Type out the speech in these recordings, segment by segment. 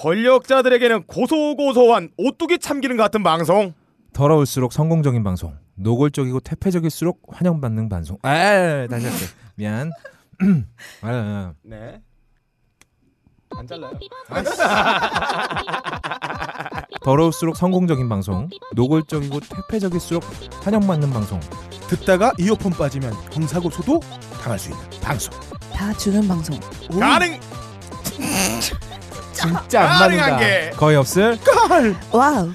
권력자들에게는 고소고소한 오뚜기 참기름 같은 방송. 더러울수록 성공적인 방송. 노골적이고 퇴폐적일수록 환영받는 방송. 아, 다시 할게. 미안. 아, 아, 네. 안 잘라요. 더러울수록 성공적인 방송. 노골적이고 퇴폐적일수록 환영받는 방송. 듣다가 이어폰 빠지면 형사고소도 당할 수 있는 방송. 다 주는 방송. 가능. 진짜 안 맞는다. 게. 거의 없을. 와우.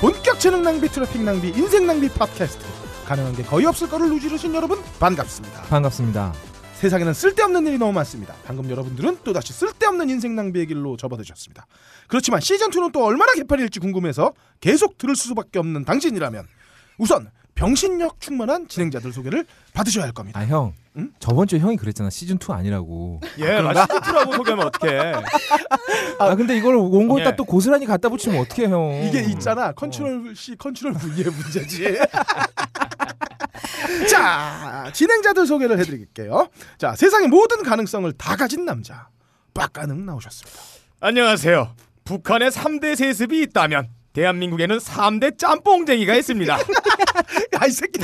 본격 재능 낭비, 트래픽 낭비, 인생 낭비 팟캐스트. 가능한 게 거의 없을 거를 누지르신 여러분 반갑습니다. 반갑습니다. 세상에는 쓸데없는 일이 너무 많습니다. 방금 여러분들은 또다시 쓸데없는 인생 낭비의 길로 접어드셨습니다. 그렇지만 시즌2는 또 얼마나 개판일지 궁금해서 계속 들을 수밖에 없는 당신이라면 우선 병신력 충만한 진행자들 소개를 받으셔야 할 겁니다. 아 형. 응? 저번 주에 형이 그랬잖아. 시즌 2 아니라고. 예, 라시트라고 소개하면 어떡해. 아 근데 이걸 원고에다 예. 또 고스란히 갖다 붙이면 어떻게 형? 이게 있잖아 컨트롤 C 컨트롤 V의 문제지. 자 진행자들 소개를 해드릴게요. 자 세상의 모든 가능성을 다 가진 남자 빡가능 나오셨습니다. 안녕하세요. 북한에 3대 세습이 있다면 대한민국에는 3대 짬뽕쟁이가 있습니다. 야이 새끼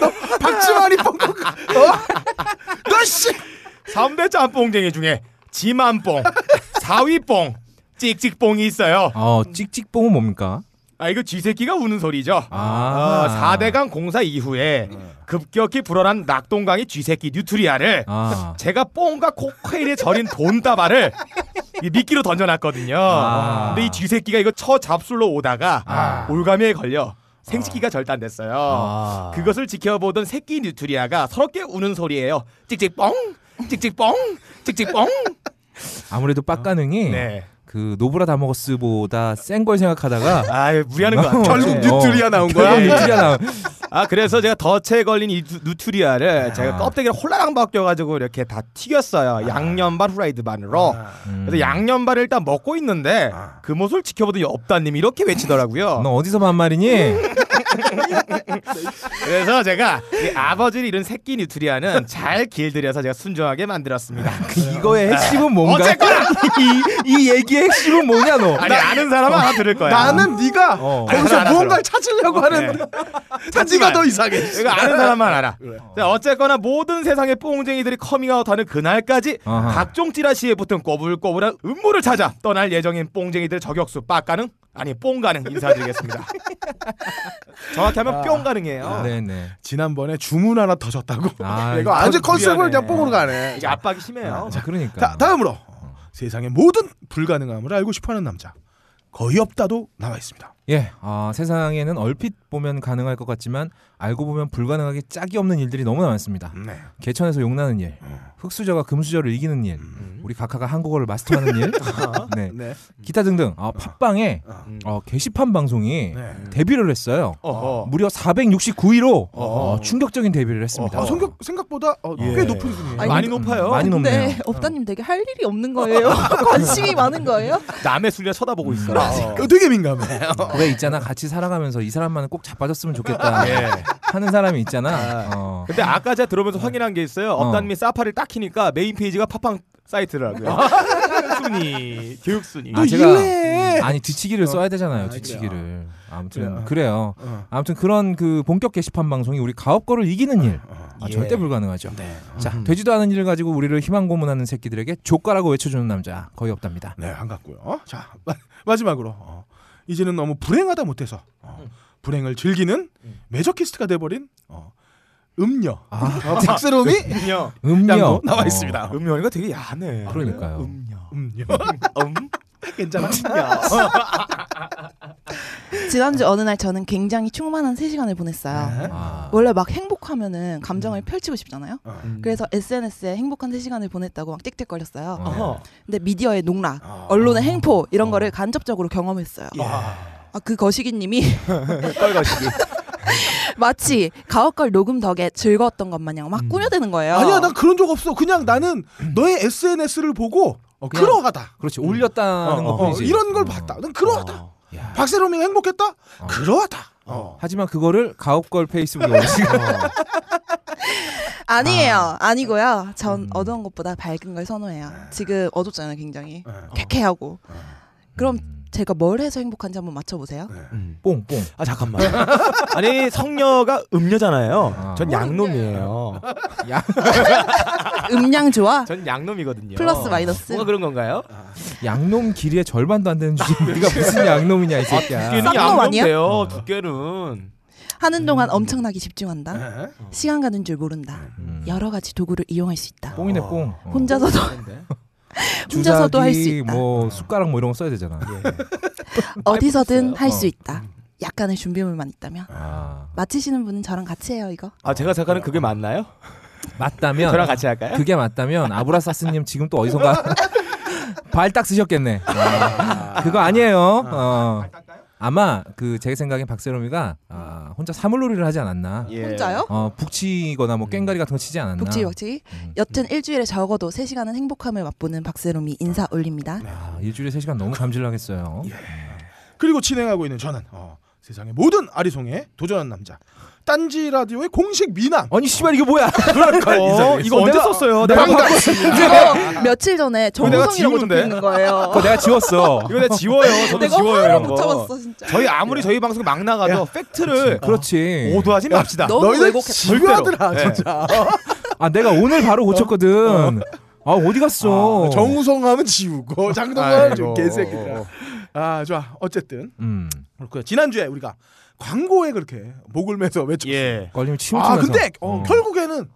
너 박지원이 뻥뻥 어? 너씨 3대 짬뽕쟁이 중에 지만뽕, 사위뽕, 찍찍뽕이 있어요. 어 찍찍뽕은 뭡니까? 아 이거 쥐새끼가 우는 소리죠. 아. 어, 4대강 공사 이후에 급격히 불어난 낙동강의 쥐새끼 뉴트리아를 아. 제가 뽕과 코카인에 절인 돈다발을 이 미끼로 던져놨거든요. 아. 근데 이 쥐새끼가 이거 처 잡술로 오다가 아. 올가미에 걸려 생식기가 절단됐어요. 아. 그것을 지켜보던 새끼 뉴트리아가 서럽게 우는 소리예요. 찍찍뽕, 찍찍뽕, 찍찍뽕. 아무래도 빡가능이 네. 그 노브라 다먹었스보다 센 걸 생각하다가 아 무리하는 거 같아요. 결국 네. 뉴트리아 나온 거야. 결국 뉴트리아 나온. 아 그래서 제가 덫에 걸린 이 누- 누트리아를 아. 제가 껍데기를 홀라랑 벗겨가지고 이렇게 다 튀겼어요. 양념반 후라이드 반으로. 음. 그래서 양념반을 일단 먹고 있는데 아. 그 모습을 지켜보던 옆다님이 이렇게 외치더라고요. 너 어디서 반말이니? 그래서 제가 이 아버지를 잃은 새끼 뉴트리아는 잘 길들여서 제가 순정하게 만들었습니다. 그 이거의 핵심은 뭔가? 어쨌거나! 이, 이 얘기의 핵심은 뭐냐 너? 아니 아는 사람은 알아 들을 거야. 나는 네가 어. 거기서 알아, 무언가를 알아. 찾으려고 네. 하는 자 네가 더 이상해. 이거 아는 사람만 알아. 자, 어쨌거나 모든 세상의 뽕쟁이들이 커밍아웃하는 그날까지 아하. 각종 찌라시에 붙은 꼬불꼬불한 음모를 찾아 떠날 예정인 뽕쟁이들 저격수 빡가능 아니 뽕 가능 인사드리겠습니다. 정확히 하면 뿅가능이에요. 네네. 지난번에 주문 하나 더 줬다고. 아, 이거 아주 컨셉을 미안해. 그냥 뽕으로 가네. 이게 압박이 심해요. 자 그러니까. 자 다음으로 세상의 모든 불가능함을 알고 싶어하는 남자 거의 없다도 나와 있습니다. 예, 아, 세상에는 얼핏 보면 가능할 것 같지만 알고 보면 불가능하게 짝이 없는 일들이 너무나 많습니다. 네. 개천에서 용나는 일, 흑수저가 금수저를 이기는 일, 우리 각하가 한국어를 마스터하는 일, 네, 네. 기타 등등. 아, 팟빵에 음. 어, 게시판 방송이 네. 데뷔를 했어요. 어허. 무려 469위로 어허. 충격적인 데뷔를 했습니다. 아, 성격 생각보다 어, 예. 꽤 높은 순위예요. 아니, 많이 높아요. 많이 높네요. 근데 업다님 되게 할 일이 없는 거예요. 관심이 많은 거예요. 남의 술래 쳐다보고 있어. 어, 되게 민감해. 왜 있잖아 같이 살아가면서 이 사람만은 꼭 자빠졌으면 좋겠다 예. 하는 사람이 있잖아. 어. 근데 아까 제가 들어오면서 확인한 게 있어요. 어. 업다님이 사파리를 딱 키니까 메인 페이지가 팟빵 사이트더라고요. 순위, 교육 순위. 아, 너 제가 이래. 아니 뒤치기를 써야 되잖아요. 아, 뒤치기를. 아무튼 그래요. 그래요. 어. 아무튼 그런 그 본격 게시판 방송이 우리 가없거를 이기는 일 아, 예. 절대 불가능하죠. 네. 자 되지도 않은 일을 가지고 우리를 희망 고문하는 새끼들에게 좆까라고 외쳐주는 남자 거의 없답니다. 네, 반갑고요. 자, 마, 마지막으로 어, 이제는 너무 불행하다 못해서 어, 불행을 즐기는 매저키스트가 돼버린 어, 음녀 아. 어, 박세롬이 음료. 음료 양도 나와 어, 있습니다. 음료니까 되게 야하네. 그러니까요. 음료. 음녀 음? 괜찮아? 지난주 어느 날 저는 굉장히 충만한 3시간을 보냈어요. 네. 아. 원래 막 행복하면은 감정을 펼치고 싶잖아요. 어. 그래서 SNS에 행복한 3시간을 보냈다고 막 띡띡거렸어요. 어. 근데 미디어의 농락, 어. 언론의 행포 이런 거를 간접적으로 경험했어요. 야. 아, 그 거시기님이 껄거시기. 마치 가옥걸 녹음 덕에 즐거웠던 것 마냥 막 꾸며대는 거예요. 아니야, 난 그런 적 없어. 그냥 나는 너의 SNS를 보고 어, 그냥- 그러하다. 그렇지 올렸다는 어, 어, 어, 것뿐이지. 이런 걸 어. 봤다. 난 그러하다. 어. 야. 박세롬이 행복했다? 어. 그러하다. 어. 하지만 그거를 가업걸 페이스북에 올리시고 아니에요. 아니고요. 전 음. 어두운 것보다 밝은 걸 선호해요. 지금 어둡잖아요, 굉장히. 네. 쾌쾌하고. 그럼 음. 제가 뭘 해서 행복한지 한번 맞춰보세요. 음. 뽕 뽕. 아 잠깐만. 아니 성녀가 음녀잖아요. 아. 전 양놈이에요. 음량 좋아? 전 양놈이거든요. 플러스 마이너스? 뭔가 그런 건가요? 양놈 길이의 절반도 안 되는 주제. 네가 무슨 양놈이냐 이 새끼야. 두께는 쌍놈 양놈 아니야? 돼요. 두께는. 하는 동안 엄청나게 집중한다. 네. 시간 가는 줄 모른다. 음. 여러 가지 도구를 이용할 수 있다. 뽕이네 뽕. 어. 혼자서도 혼자서도 할 수 있다. 뭐 숟가락 뭐 이런 거 써야 되잖아. 어디서든 있어요. 할수 어. 있다. 약간의 준비물만 있다면 아, 맞히시는 분은 저랑 같이 해요 이거. 아 제가 생각하는 그게 맞나요? 맞다면 저랑 같이 할까요? 그게 맞다면 아브라사스님 지금 또 어디선가 발딱 쓰셨겠네. 아, 그거 아니에요. 어. 아마 그 제 생각엔 박세롬이가 아, 혼자 사물놀이를 하지 않았나. 예. 혼자요? 어, 북치거나 뭐 깽가리 같은 거 치지 않았나. 복지 복지. 음. 여튼 일주일에 적어도 3시간은 행복함을 맛보는 박세롬이 인사 올립니다. 아, 일주일에 3시간 너무 감질나겠어요. 그리고 진행하고 있는 저는 어, 세상의 모든 아리송에 도전한 남자 딴지 라디오의 공식 미남 아니 씨발 이거 뭐야? 어, 이거 언제 내가- 썼어요? 내가 이거 며칠 전에 정우성이라고 적혀 지우는데? 있는 거예요. 그거 내가 지웠어. 이거 내가 지워요. 저도 내가 지워요 이런 못 거. 참았어 진짜. 저희 아무리 저희 방송에 막 나가도 팩트를 그렇지. 오도하지 맙시다. 너희들. 지루하더라 네. 진짜 아 내가 오늘 바로 고쳤거든. 아 어디 갔어? 아, 정우성 하면 지우고 장동건 아이고. 개새끼들아 아 좋아 어쨌든 음. 그렇고요 지난 주에 우리가 광고에 그렇게 목을 매서 외쳤어요 예. 걸리면 아 침침해서. 근데 어, 어. 결국에는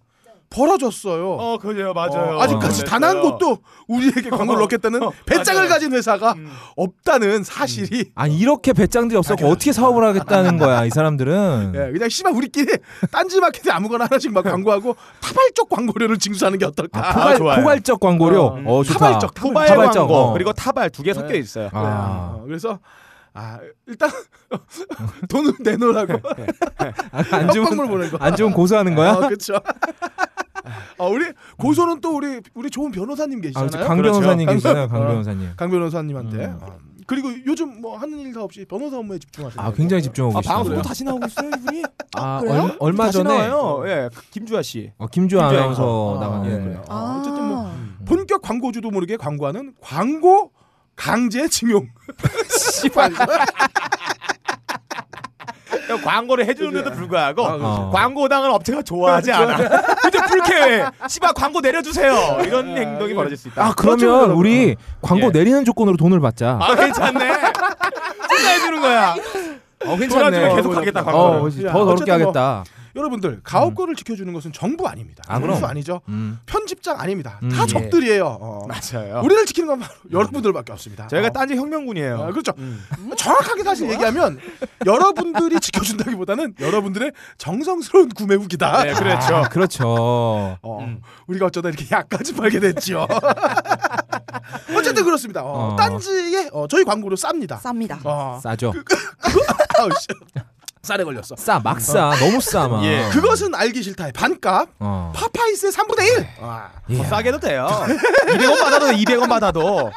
벌어졌어요 어 그래요 어, 아직까지 단 한 곳도 우리에게 광고를 넣겠다는 배짱을 맞아요. 가진 회사가 음. 없다는 사실이 아니 이렇게 배짱들이 없었고 어떻게 사업을 하겠다는 거야 이 사람들은. 예, 그냥 씨발 우리끼리 딴지 마켓에 아무거나 하나씩 막 광고하고 타발적 광고료를 징수하는 게 어떨까? 아, 포괄, 좋아요. 포괄적 광고료. 어, 어, 좋다. 타발적, 타발적, 광고 어. 그리고 타발 두 개 섞여 있어요. 아, 어, 그래서 아 일단 돈을 내놓으라고 안 좋은 보낸 거. 안 좋은 고소하는 거야? 어, 그렇죠. 어, 우리 고소는 또 우리 우리 좋은 변호사님 아, 계시잖아요. 강 그렇죠. 변호사님 강- 계시잖아요, 강 어. 변호사님. 강 변호사님한테. 음. 어. 그리고 요즘 뭐 하는 일 다 없이 변호사 업무에 집중하시는 아, 굉장히 집중하고 아 계시더라고요. 방송도 다시 나오고 있어요 이분이. 아, 그래요? 얼, 얼마 전에 나와요. 예, 김주아 씨. 어, 김주아 아나운서 어, 나갔는데. 예. 아, 어쨌든 뭐 본격 광고주도 모르게 광고하는 광고 강제 징용. 씨발. 광고를 해주는데도 불구하고 아, 그렇죠. 어. 광고당한 업체가 좋아하지 않아. 근데 불쾌해. 씨발 광고 내려주세요. 이런 행동이 벌어질 수 있다. 아, 그렇죠, 그러면 여러분. 우리 광고 예. 내리는 조건으로 돈을 받자. 아 괜찮네. 생각해주는 거야. 어, 돌아주면 계속 하겠다 어, 광고를. 그렇지. 야, 더 더럽게 어쨌든 뭐 하겠다. 여러분들 가업거를 지켜주는 것은 정부 아닙니다. 아, 그럼. 정부 아니죠. 음. 편집장 아닙니다. 음, 다 예. 적들이에요. 어. 맞아요. 우리를 지키는 건 바로 여러분들밖에 없습니다. 저희가 어. 딴지 혁명군이에요. 아, 그렇죠. 음. 정확하게 사실 얘기하면 여러분들이 지켜준다기보다는 여러분들의 정성스러운 구매 후기다. 네, 그렇죠. 아, 그렇죠. 어, 음. 우리가 어쩌다 이렇게 약까지 팔게 됐죠. 어쨌든 그렇습니다. 어, 어. 딴지에 어, 저희 광고를 쌉니다. 쌉니다. 어, 싸죠. 아우, 씨. 쌀에 걸렸어. 싸, 막 싸. 너무 싸, 막. 예. 그것은 알기 싫다의 반값. 어. 파파이스의 3분의 1. 아, 더 예. 싸게도 돼요. 200원 받아도 돼, 200원 받아도.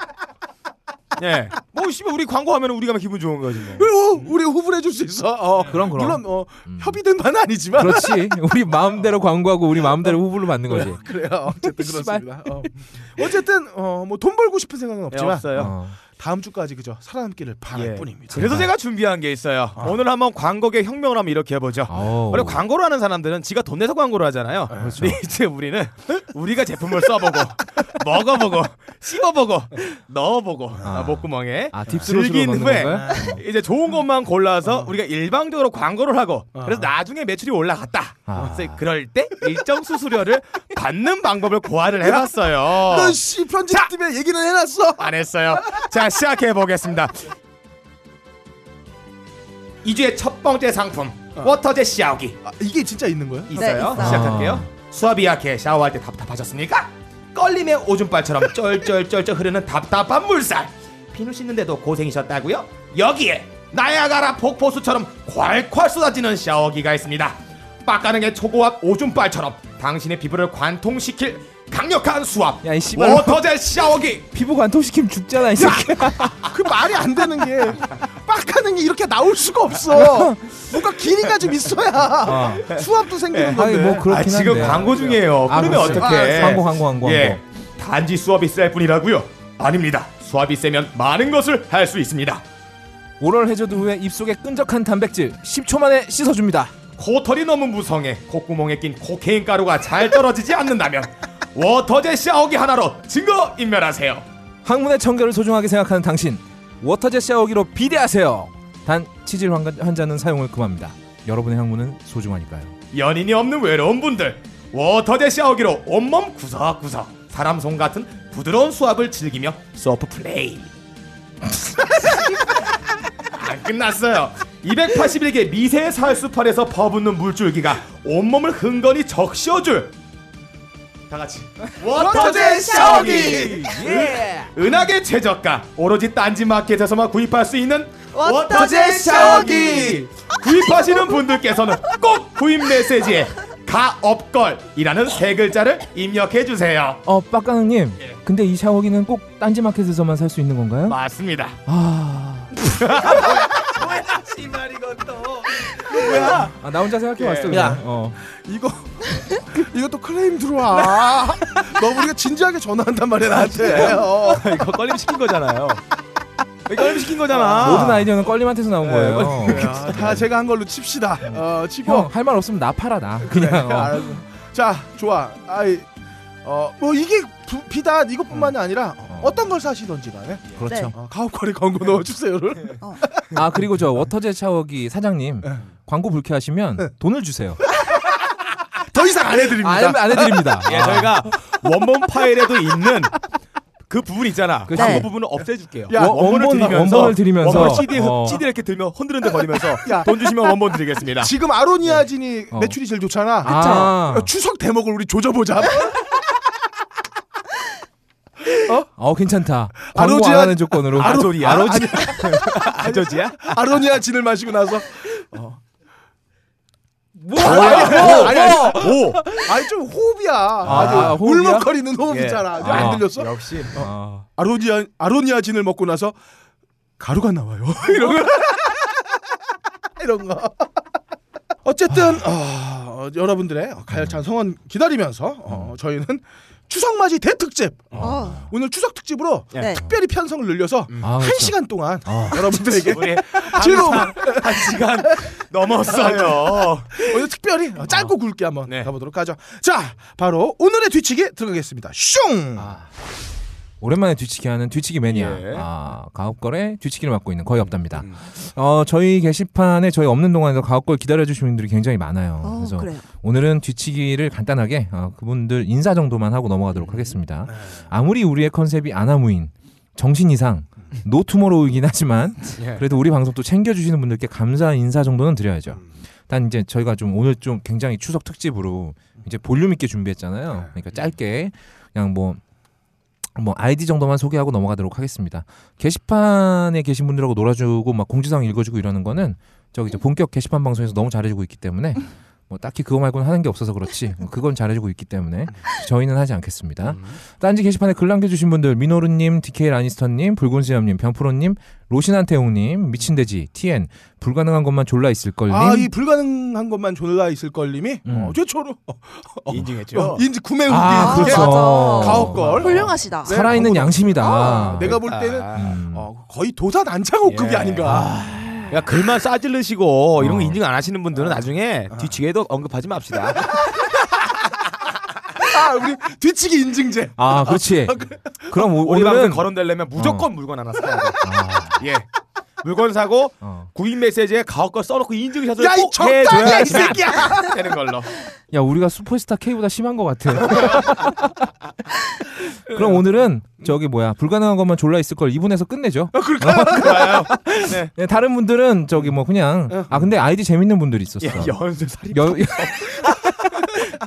예. 뭐 씨발 우리 광고하면 우리가 기분 좋은 거지 뭐. 그리고 우리 후불 해 줄 수 있어. 어, 그럼, 그럼. 물론 어, 음. 협의된 바는 아니지만 그렇지. 우리 마음대로 광고하고 우리 마음대로 후불로 받는 거지. 그래요. 어쨌든. 그렇습니다. 어. 어쨌든 어, 뭐 돈 벌고 싶은 생각은 예, 없지만 없어요. 어. 다음 주까지 그저 살아남기를 바랄 예. 뿐입니다. 그래서 제가 준비한 게 있어요. 오늘 한번 광고계 혁명을 한번 이렇게 해보죠. 원래 광고를 하는 사람들은 지가 돈 내서 광고를 하잖아요. 그렇죠. 근데 이제 우리는 우리가 제품을 써보고 먹어보고 씹어보고 넣어보고 아. 아, 목구멍에 아, 즐긴 후에? 이제 좋은 것만 골라서 우리가 일방적으로 광고를 하고 어. 그래서 나중에 매출이 올라갔다. 아. 그래서 그럴 때 일정 수수료를 받는 방법을 고안을 해봤어요. 너씨 편집팀에 얘기는 해놨어. 안 했어요. 자 시작해 보겠습니다. 2주의 첫 번째 상품 워터젯 샤워기 아, 이게 진짜 있는 거예요? 있어요. 있어요. 시작할게요. 수압이 약해 샤워할 때 답답하셨습니까? 껄림의 오줌발처럼 쩔쩔쩔쩔 흐르는 답답한 물살. 비누 씻는데도 고생이셨다고요? 여기에 나야가라 폭포수처럼 콸콸 쏟아지는 샤워기가 있습니다. 빡가능의 초고압 오줌발처럼 당신의 피부를 관통시킬 강력한 수압 야, 이 씨발. 워터젯 샤워기 피부 관통시키면 죽잖아, 이 새끼. 그 말이 안 되는 게 빡하는 게 이렇게 나올 수가 없어. 뭔가 길이가 좀 있어야 어. 수압도 생기는 아니 건데. 뭐 그렇긴 아, 지금 한데. 광고 중이에요. 아, 그러면 그렇지. 어떻게? 아, 광고 광고 광고 예. 광고. 단지 수압이 셀 뿐이라고요? 아닙니다. 수압이 세면 많은 것을 할 수 있습니다. oral hazard 후에 입속에 끈적한 단백질 10초 만에 씻어줍니다. 코털이 너무 무성해 콧구멍에 낀 코케인 가루가 잘 떨어지지 않는다면 워터젯 샤워기 하나로 증거 인멸하세요. 항문의 청결을 소중하게 생각하는 당신 워터젯 샤워기로 비데하세요. 단 치질 환자- 환자는 사용을 금합니다. 여러분의 항문은 소중하니까요. 연인이 없는 외로운 분들 워터젯 샤워기로 온몸 구석구석 사람 손 같은 부드러운 수압을 즐기며 self play 안 끝났어요 281개 미세 살수판에서 퍼붓는 물줄기가 온몸을 흥건히 적셔줄 다 같이 워터젯 샤워기 은하계 최저가 오로지 딴지마켓에서만 구입할 수 있는 워터젯 샤워기 구입하시는 분들께서는 꼭 구입 메시지에 가업걸이라는 세 글자를 입력해 주세요. 어 빡가능님 예. 근데 이 샤워기는 꼭 딴지마켓에서만 살 수 있는 건가요? 맞습니다. 아... 아, 나 혼자 생각해 봤어. 그냥. 야. 어. 이거 이것도 클레임 들어와. 너무 우리가 진지하게 전화한단 말이야 나한테. 어. 이거 걸림 시킨 거잖아요. 이거 걸림 시킨 거잖아. 모든 아이디어는 껄림한테서 나온 네, 거예요. 야, 다 제가 한 걸로 칩시다. 어, 치고. 형할말 없으면 나 팔아 나. 그냥. 어. 알았어. 자, 좋아. 아이, 어, 뭐 이게 부, 비단 이것뿐만이 아니라 어. 어. 떤 걸 사시던지 간에 그렇죠. 어, 가옥거리 광고 넣어주세요를. 아 그리고 저 워터젯 샤워기 사장님 네. 광고 불쾌하시면 돈을 주세요. 더 이상 안 해드립니다. 안, 안 해드립니다. 예, 아. 저희가 원본 파일에도 있는 그 부분 있잖아. 그 부분을 없애줄게요. 야, 원- 원본, 드리면서 원본을 드리면서 원본 CD 어. CD 이렇게 들면 흔들흔들 거리면서 야. 돈 주시면 원본 드리겠습니다. 지금 아로니아진이 어. 매출이 제일 좋잖아. 아. 어, 추석 대목을 우리 조져보자. 어 괜찮다. 광고 아로지아- 안 하는 조건으로. 아조리야? 아로지. 아저지야? 아로니아 진을 마시고 나서 뭐? 아니, 아니, 오. 아니 좀 호흡이야. 아, 아주 호흡이야? 울먹거리는 호흡 예. 아. 안 들렸어? 역시. 아. 아로니아 아로니아 진을 먹고 나서 가루가 나와요. 이런 거. 이런 거. 어쨌든 어, 여러분들의 가열찬 성원 기다리면서 어, 저희는 추석맞이 대특집 어. 오늘 추석 특집으로 네. 특별히 편성을 늘려서 아, 한 그렇죠. 시간 동안 아. 여러분들에게 즐거움 한 시간 넘었어요. 오늘 특별히 어, 짧고 굵게 한번 네. 가보도록 하죠. 자, 바로 오늘의 뒤치기 들어가겠습니다. 슝. 오랜만에 뒤치기 하는 뒤치기 매니아. 예. 아, 가옥걸의 뒤치기를 맡고 있는 거의 없답니다. 음. 어, 저희 게시판에 저희 없는 동안에도 가옥걸 기다려주시는 분들이 굉장히 많아요. 어, 그래서 그래요. 오늘은 뒤치기를 간단하게 어, 그분들 인사 정도만 하고 넘어가도록 음. 하겠습니다. 네. 아무리 우리의 컨셉이 아나무인, 정신 이상, 노투모로우이긴 하지만 예. 그래도 우리 방송 또 챙겨주시는 분들께 감사 인사 정도는 드려야죠. 음. 단 이제 저희가 좀 오늘 좀 굉장히 추석 특집으로 이제 볼륨 있게 준비했잖아요. 네. 그러니까 짧게 그냥 뭐. 뭐 아이디 정도만 소개하고 넘어가도록 하겠습니다. 게시판에 계신 분들하고 놀아주고 막 공지사항 읽어주고 이러는 거는 저기 이제 본격 게시판 방송에서 너무 잘해주고 있기 때문에 뭐 딱히 그거 말고는 하는 게 없어서 그렇지 그건 잘해주고 있기 때문에 저희는 하지 않겠습니다. 음. 딴지 게시판에 글 남겨주신 분들 민호르님, DK 라니스터님, 붉은수염님, 변프로님, 로신한태웅님, 미친돼지, TN 불가능한 것만 졸라 있을걸님. 아, 이 불가능한 것만 졸라 있을 걸님이 음. 어, 최초로 어, 인증했죠. 어, 인지 구매 후기 아, 예, 그렇죠. 가옥걸. 훌륭하시다. 네, 살아있는 그거- 양심이다. 아, 내가 볼 때는 음. 어, 거의 도산 안창호급이 예. 아닌가. 야 글만 싸질르시고 이런 거 어. 인증 안 하시는 분들은 나중에 뒤치기에도 언급하지 맙시다. 아, 우리 뒤치기 인증제. 아, 그렇지. 그럼 오, 우리 방송 오늘은 거론되려면 무조건 물건 하나 사야 돼. 아, 예. 물건 사고 어. 구입 메시지에 가옥 거 써놓고 인증샷을 야, 이꼭 적당히 해, 이 해줘야 새끼야. 되는 걸로. 야, 우리가 슈퍼스타 K보다 심한 것 같아. 그럼 오늘은 저기 뭐야 불가능한 것만 졸라 있을 걸 이분에서 끝내죠. 좋아요. 네. 네, 다른 분들은 저기 뭐 그냥 아 근데 아이디 재밌는 분들이 있었어. 예, 연습 살이. 연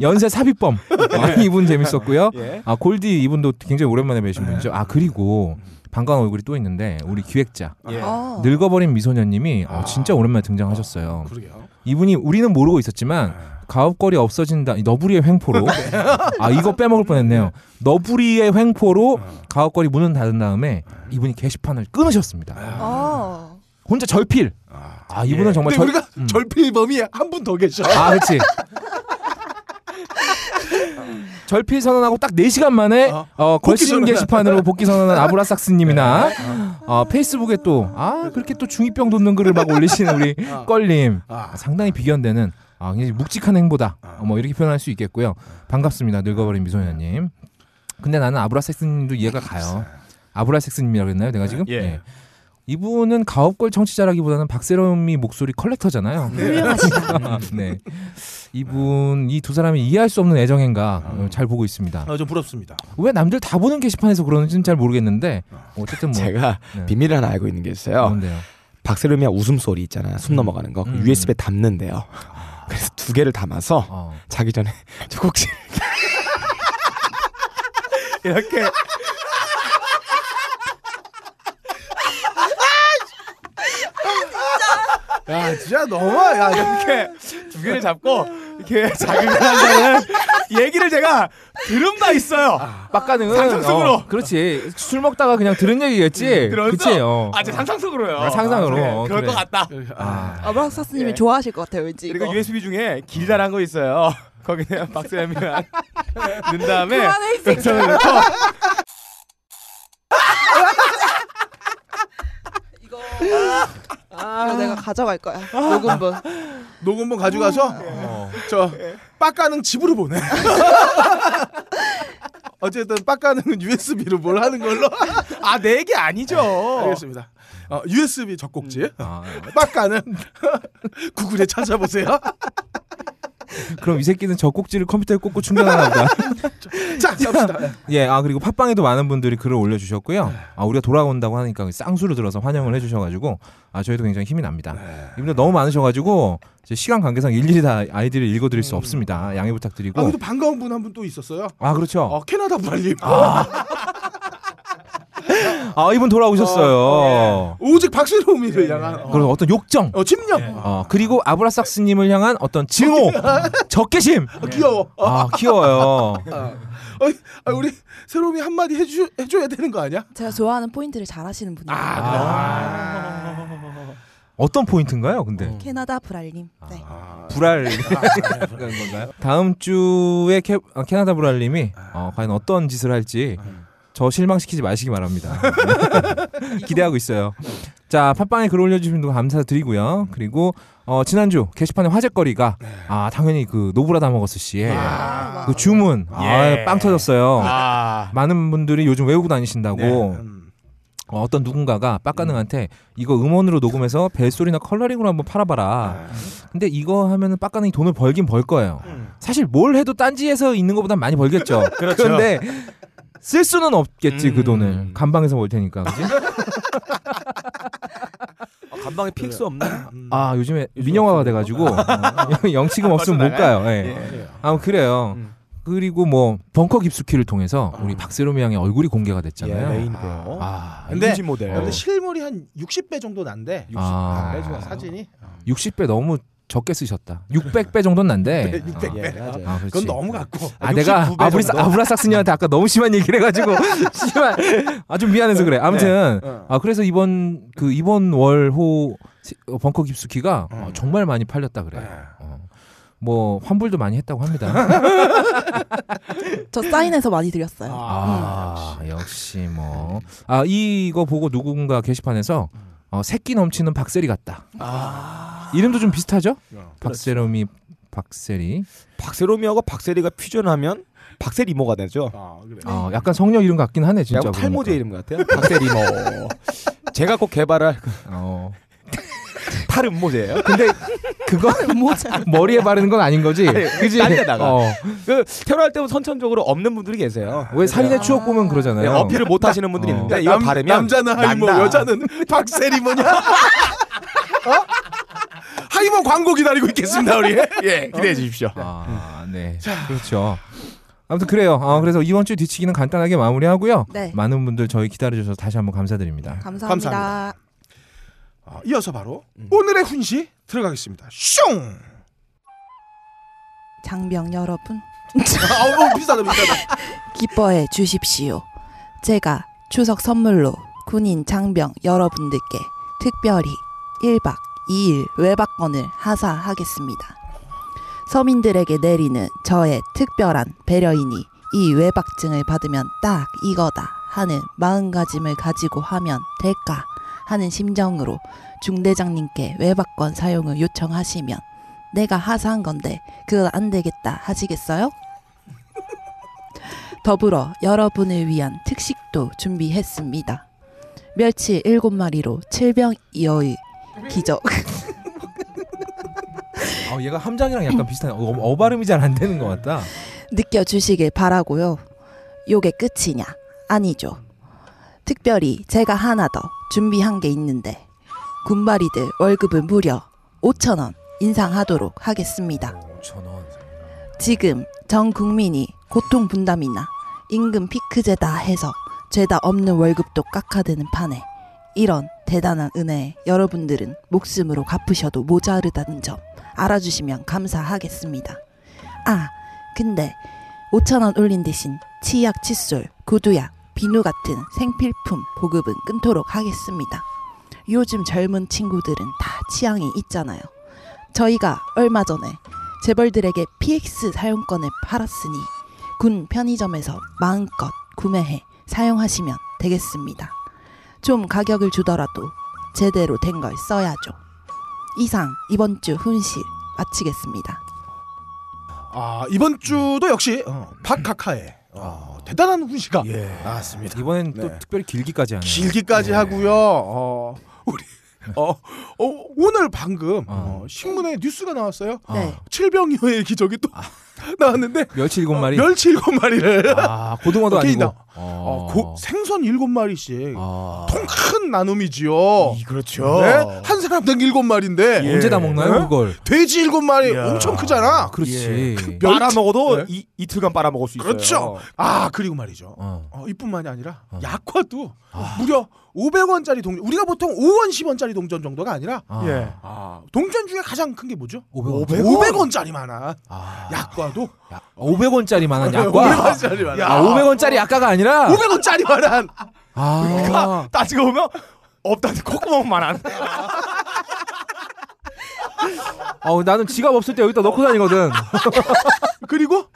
연세 삽입범 아, 이분 재밌었고요. 예. 아 골디 이분도 굉장히 오랜만에 뵈신 분이죠. 아 그리고 반가운 얼굴이 또 있는데 우리 기획자 예. 어. 늙어버린 미소녀님이 어, 진짜 오랜만에 등장하셨어요. 그러게요. 이분이 우리는 모르고 있었지만 가업거리 없어진다 이 너부리의 횡포로 아 이거 빼먹을 뻔했네요. 너부리의 횡포로 가업거리 문을 닫은 다음에 이분이 게시판을 끊으셨습니다. 어. 혼자 절필. 아, 아 이분은 정말 근데 절- 우리가 절필범이 한 분 더 계셔. 아, 그렇지. 절필 선언하고 딱 4시간 만에 어. 어, 걸신. 게시판으로 복귀 선언한 아브라삭스님이나 어, 페이스북에 또 아 그렇게 또 중이병 돋는 글을 막 올리시는 우리 어. 껄님 아. 상당히 비견되는 아, 굉장히 묵직한 행보다 아. 어, 뭐 이렇게 표현할 수 있겠고요 반갑습니다 늙어버린 미소녀님 근데 나는 아브라삭스님도 이해가 가요 아브라삭스님이라고 했나요 내가 지금 예. 이분은 가업걸 청취자라기보다는 박세롬이 목소리 컬렉터잖아요. 훌륭하시다. 네. 이분 이 두 사람이 이해할 수 없는 애정행가 어, 잘 보고 있습니다. 아, 좀 부럽습니다. 왜 남들 다 보는 게시판에서 그러는지는 잘 모르겠는데 어쨌든 뭐 제가 네. 비밀을 하나 알고 있는 게 있어요. 그런데요. 박세롬이야 웃음소리 있잖아요. 숨 음. 넘어가는 거. 그 음. USB에 담는데요. 그래서 두 개를 담아서 어. 자기 전에 조국지 이렇게 야, 진짜 너무 야, 이렇게 두 개를 잡고 이렇게 자극을 한다는 얘기를 제가 들은 바 있어요. 빡가는 상상 속으로. 어, 그렇지. 술 먹다가 그냥 들은 얘기겠지. 그래서 그치? 어. 아, 제 상상 속으로요. 아, 상상으로. 그래, 어, 그럴 그래. 것 같다. 아. 아브락사스님이 예. 좋아하실 것 같아요, 왠지. 그리고 이거. USB 중에 길다란 거 있어요. 거기에 박세롬이랑 넣은 다음에 그만해, 이 새끼야. 이거 내가 가져갈 거야. 녹음본. 녹음본 가져가서 어. 저 빡가는 집으로 보내. 어쨌든 빡가는 USB로 뭘 하는 걸로 아, 내 얘기 아니죠. 알겠습니다. 어, USB 젖꼭지. 아, 빡가는 구글에 찾아보세요. 그럼 이 새끼는 저 꼭지를 컴퓨터에 꽂고 충전하나 보다. 자, 갑시다. 예, 아 그리고 팟빵에도 많은 분들이 글을 올려주셨고요. 아 우리가 돌아온다고 하니까 쌍수를 들어서 환영을 해주셔가지고 아 저희도 굉장히 힘이 납니다. 이분들 너무 많으셔가지고 이제 시간 관계상 일일이 다 아이디를 읽어드릴 수 없습니다. 양해 부탁드리고. 아, 그래도 반가운 분 한 분 또 있었어요. 아 그렇죠. 어, 캐나다 부활님. 아 이분 돌아오셨어요. 오직 박세롬이를 향한 어, 그리고 어떤 욕정. 어, 침략. 어 그리고 아브라삭스님을 향한 어떤 증오, 적개심. 어, 귀여워. 어, 아 귀여워요. 어, 아, 우리 세롬이 한마디 해주, 해줘야 되는 거 아니야? 제가 좋아하는 포인트를 잘 하시는 분이에요. 아, 어떤 포인트인가요? 근데 캐나다 브랄님. 네. 불알 그런 건가요? 다음 주에 캐, 어, 캐나다 불알님이 어, 과연 어떤 짓을 할지 저 실망시키지 마시기 바랍니다. 네. 기대하고 있어요. 자 팟빵에 글 올려주신 분 감사드리고요. 그리고 어, 지난주 게시판의 화제거리가 아 당연히 그 노브라 다 먹었을 씨의 그 주문 예. 아 빵 터졌어요. 아, 많은 분들이 요즘 외우고 다니신다고 음. 어, 어떤 누군가가 빡가능한테 이거 음원으로 녹음해서 벨소리나 컬러링으로 한번 팔아봐라. 근데 이거 하면은 빡가능이 돈을 벌긴 벌 거예요. 사실 뭘 해도 딴지에서 있는 것보단 많이 벌겠죠. 그렇죠. 그런데 쓸 수는 없겠지 그 음. 돈을 감방에서 벌 테니까. 그지? 아, 감방에 PX 없나? 음. 아 요즘에 민영화가 돼가지고 어, 영치금 없으면 못 가요. 예. 예. 아 그래요. 음. 그리고 뭐 벙커 깊수키를 통해서 우리 박세롬이 양의 얼굴이 공개가 예, 됐잖아요. 메인이고요. 아, 근데- 임신 모델. 근데 실물이 한 60배 정도 난데 60. 아. 아, 사진이 60배 너무 적게 쓰셨다. 600배 정도는 난데. 600배. 예, 맞아요. 아. 그건 너무 같고. 아 내가 69배 아브리, 정도? 아브라삭스님한테 아까 너무 심한 얘기를 해가지고 심한 아좀 미안해서 그래. 아무튼 네. 어. 아 그래서 이번 그 이번 월호 시- 어, 벙커 깊숙이가 어, 음. 정말 많이 팔렸다 그래. 네. 어. 뭐 환불도 많이 했다고 합니다. 저 사인해서 많이 드렸어요. 아 역시 뭐 아 이거 보고 누군가 게시판에서 어, 새끼 넘치는 박세리 같다. 이름도 좀 비슷하죠? 어. 박세롬이 박세리. 박세롬이하고 박세리가 퓨전하면 박세리모가 되죠. 아, 그래. 어, 약간 성녀 이름 같긴 하네 진짜. 약간 탈모제. 이름 같아요. 박세리모. 제가 꼭 개발할 그 어. 탈음모제예요. 근데 그거 모자. 머리에 바르는 건 아닌 거지. 그지? 딴 데다가. 어. 그 테러할 때는 선천적으로 없는 분들이 계세요. 왜 살인의 추억 보면 그러잖아요. 네, 어필을 못 하시는 분들이 어. 있는데 야, 이거 남, 바르면 남자는 하이모, 난다. 여자는 박세리모냐? 어? 하이모 광고 기다리고 있겠습니다, 우리. 예, 기대해 주십시오. 아, 네. 그렇죠. 아무튼 그래요. 아, 그래서 이번 주 뒤치기는 간단하게 마무리하고요. 네. 많은 분들 저희 기다려 주셔서 다시 한번 감사드립니다. 감사합니다. 감사합니다. 어, 이어서 바로 오늘의 훈시 들어가겠습니다. 슝! 장병 여러분, 아, 어, 비싸다, 비싸다. 기뻐해 주십시오. 제가 추석 선물로 군인 장병 여러분들께 특별히 1박 2일 외박권을 하사하겠습니다. 서민들에게 내리는 저의 특별한 배려이니 이 외박증을 받으면 딱 이거다 하는 마음가짐을 가지고 하면 될까 하는 심정으로 중대장님께 외박권 사용을 요청하시면 내가 하사한 건데 그건 안 되겠다 하시겠어요? 더불어 여러분을 위한 특식도 준비했습니다. 멸치 7마리로 7병 이어의 기적 아, 얘가 함장이랑 약간 비슷한 어, 어 발음이 잘 안 되는 것 같다. 느껴주시길 바라고요. 요게 끝이냐? 아니죠. 특별히 제가 하나 더 준비한 게 있는데 군바리들 월급을 무려 5천 원 인상하도록 하겠습니다. 5천 원. 지금 전 국민이 고통 분담이나 임금 피크제다 해서 죄다 없는 월급도 깎아드는 판에 이런 대단한 은혜에 여러분들은 목숨으로 갚으셔도 모자르다는 점 알아주시면 감사하겠습니다. 아, 근데 5천원 올린 대신 치약, 칫솔, 구두약, 비누 같은 생필품 보급은 끊도록 하겠습니다. 요즘 젊은 친구들은 다 취향이 있잖아요. 저희가 얼마 전에 재벌들에게 PX 사용권을 팔았으니 군 편의점에서 마음껏 구매해 사용하시면 되겠습니다. 좀 가격을 주더라도 제대로 된 걸 써야죠. 이상 이번 주 훈실 마치겠습니다. 아 이번 주도 역시 어, 박카카의 어, 대단한 훈시가 예. 나왔습니다. 이번엔 네. 또 특별히 길기까지 하네요. 길기까지 네. 하고요. 어, 우리 어, 어, 오늘 방금 어. 어, 신문에 뉴스가 나왔어요. 아, 네. 칠병이어의 기적이 또 나왔는데 멸치 일곱 마리. 멸치 일곱 마리를 아, 고등어도 아니고. 나- 어, 고, 생선 일곱 마리씩 아. 통큰 나눔이지요. 이, 그렇죠. 네? 한 사람당 일곱 마리인데 예. 언제 다 먹나요, 네? 그걸? 돼지 일곱 마리 이야. 엄청 크잖아. 그렇지. 멸치- 빨아 먹어도 네? 이, 이틀간 빨아 먹을 수 있어요. 그렇죠. 아 그리고 말이죠. 어. 어, 이뿐만이 아니라 어. 약과도 무려 500원짜리 동전. 우리가 보통 5원 10원짜리 동전 정도가 아니라 아. 예. 아, 동전 중에 가장 큰 게 뭐죠? 500원. 500원짜리 만한 아. 약과도 야, 500원짜리 만한 약과. 500원짜리 만한 아, 500원짜리 약과가 아니라 500원짜리 만한 아. 따지고 보면 없다는 콧구멍만한. 어, 나는 지갑 없을 때 여기다 넣고 다니거든. 그리고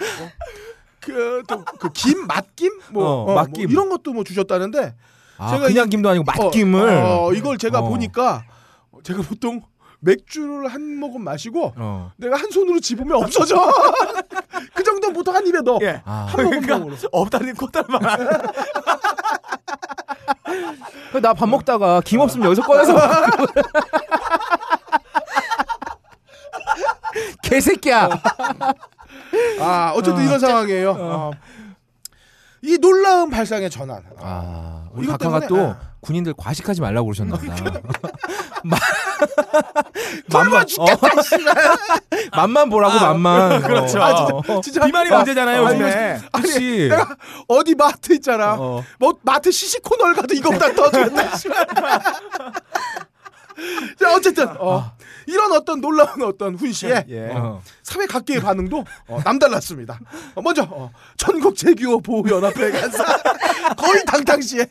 그또그김 맛김 뭐, 어, 어, 뭐 맛김. 이런 것도 뭐 주셨다는데 아, 제가 그냥 김도 아니고 맛김을. 어, 어, 이걸 제가 어. 보니까 제가 보통 맥주를 한 모금 마시고 어. 내가 한 손으로 집으면 없어져. 그 정도 보통 한 입에 넣어. 예. 아. 한 모금으로. 없다는 콧달만한. 나밥 먹다가 김 없으면 여기서 꺼내서. 개새끼야. 아 어쨌든 이런 상황이에요. 어. 이 놀라 운 발상의 전환. 아, 우리 이것 각하가 또 아. 군인들 과식하지 말라고 그러셨나 보다. 굶어 죽겠다. 어. 맛만 보라고 맛만. 그렇죠. 어. 아, 어. 진짜 비만이 아, 문제잖아요, 아, 요즘에. 그렇지. 내가 어디 마트 있잖아. 어. 뭐 마트 시시코널 가도 이거보다 더 좋다. 자 어쨌든 어, 이런 어떤 놀라운 어떤 훈시에 예. 어. 사회 각계의 반응도 어, 남달랐습니다. 어, 먼저 어, 전국 재규어 보호 연합회 간사 거의 당당시에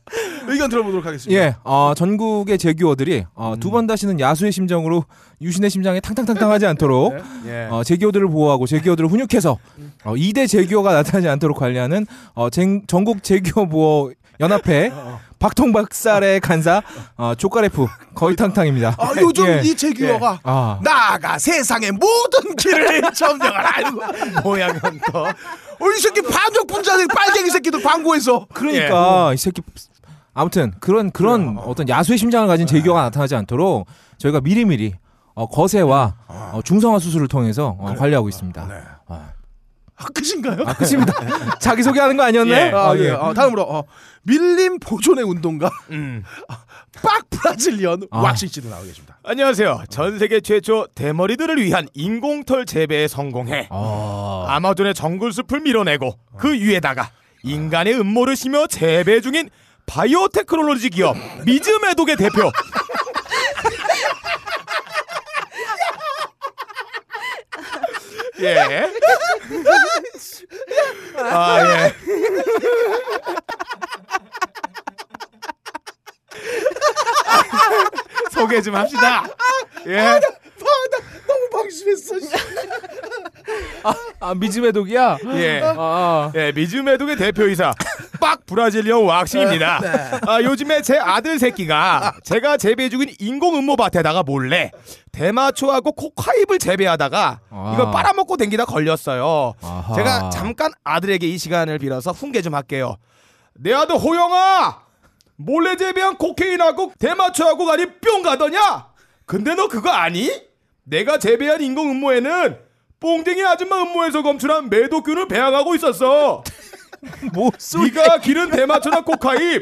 의견 들어보도록 하겠습니다. 예, 어, 전국의 재규어들이 어, 두 번 다시는 야수의 심정으로 유신의 심장에 탕탕탕탕하지 않도록 예. 어, 재규어들을 보호하고 재규어들을 훈육해서 어, 2대 재규어가 나타나지 않도록 관리하는 어, 쟁- 전국 재규어 보호 연합회 박통박살의 간사 어, 조카레프 거의 탕탕입니다. 아, 요즘 예. 이 재규어가 아, 나가 세상의 모든 길을 점령을 알고 모양은 또. 어, 이 새끼 반역 분자들 빨갱이 새끼들 광고에서 그러니까 이 새끼 아무튼 그런 그런 어 떤 야수의 심장을 가진 재규어가 나타나지 않도록 저희가 미리미리 어, 거세와 어, 중성화 수술을 통해서 어, 관리하고 있습니다. 네. 아, 아, 끝인가요? 아, 끝입니다. 자기 소개하는 거 아니었나요? 예. 아, 아, 예. 예. 어, 다음으로 어, 밀림 보존의 운동가 음. 빡 브라질리언 아. 왁싱 씨도 나오고 계십니다. 안녕하세요. 전 세계 최초 대머리들을 위한 인공털 재배에 성공해 아, 아마존의 정글 숲을 밀어내고 그 위에다가 인간의 음모를 심어 재배 중인 바이오테크놀로지 기업 미즈메독의 대표 예. 아 예. 소개 좀 합시다. 예. 아, 나 너무 방심했어. 씨. 아 미즈메 독이야. 예. 아, 예, 미즈메독의 대표이사 빡 브라질리언 왁싱입니다. 아, 요즘에 제 아들 새끼가 제가 재배 중인 인공 음모밭에다가 몰래 대마초하고 코카잎을 재배하다가 아. 이걸 빨아먹고 댕기다 걸렸어요. 아하. 제가 잠깐 아들에게 이 시간을 빌어서 훈계 좀 할게요. 내 아들 호영아 몰래 재배한 코케인하고 대마초하고 가니 뿅 가더냐? 근데 너 그거 아니? 내가 재배한 인공 음모에는 뽕댕이 아줌마 음모에서 검출한 매도균을 배양하고 있었어. 뭐? 네가 기른 대마초나 코카잎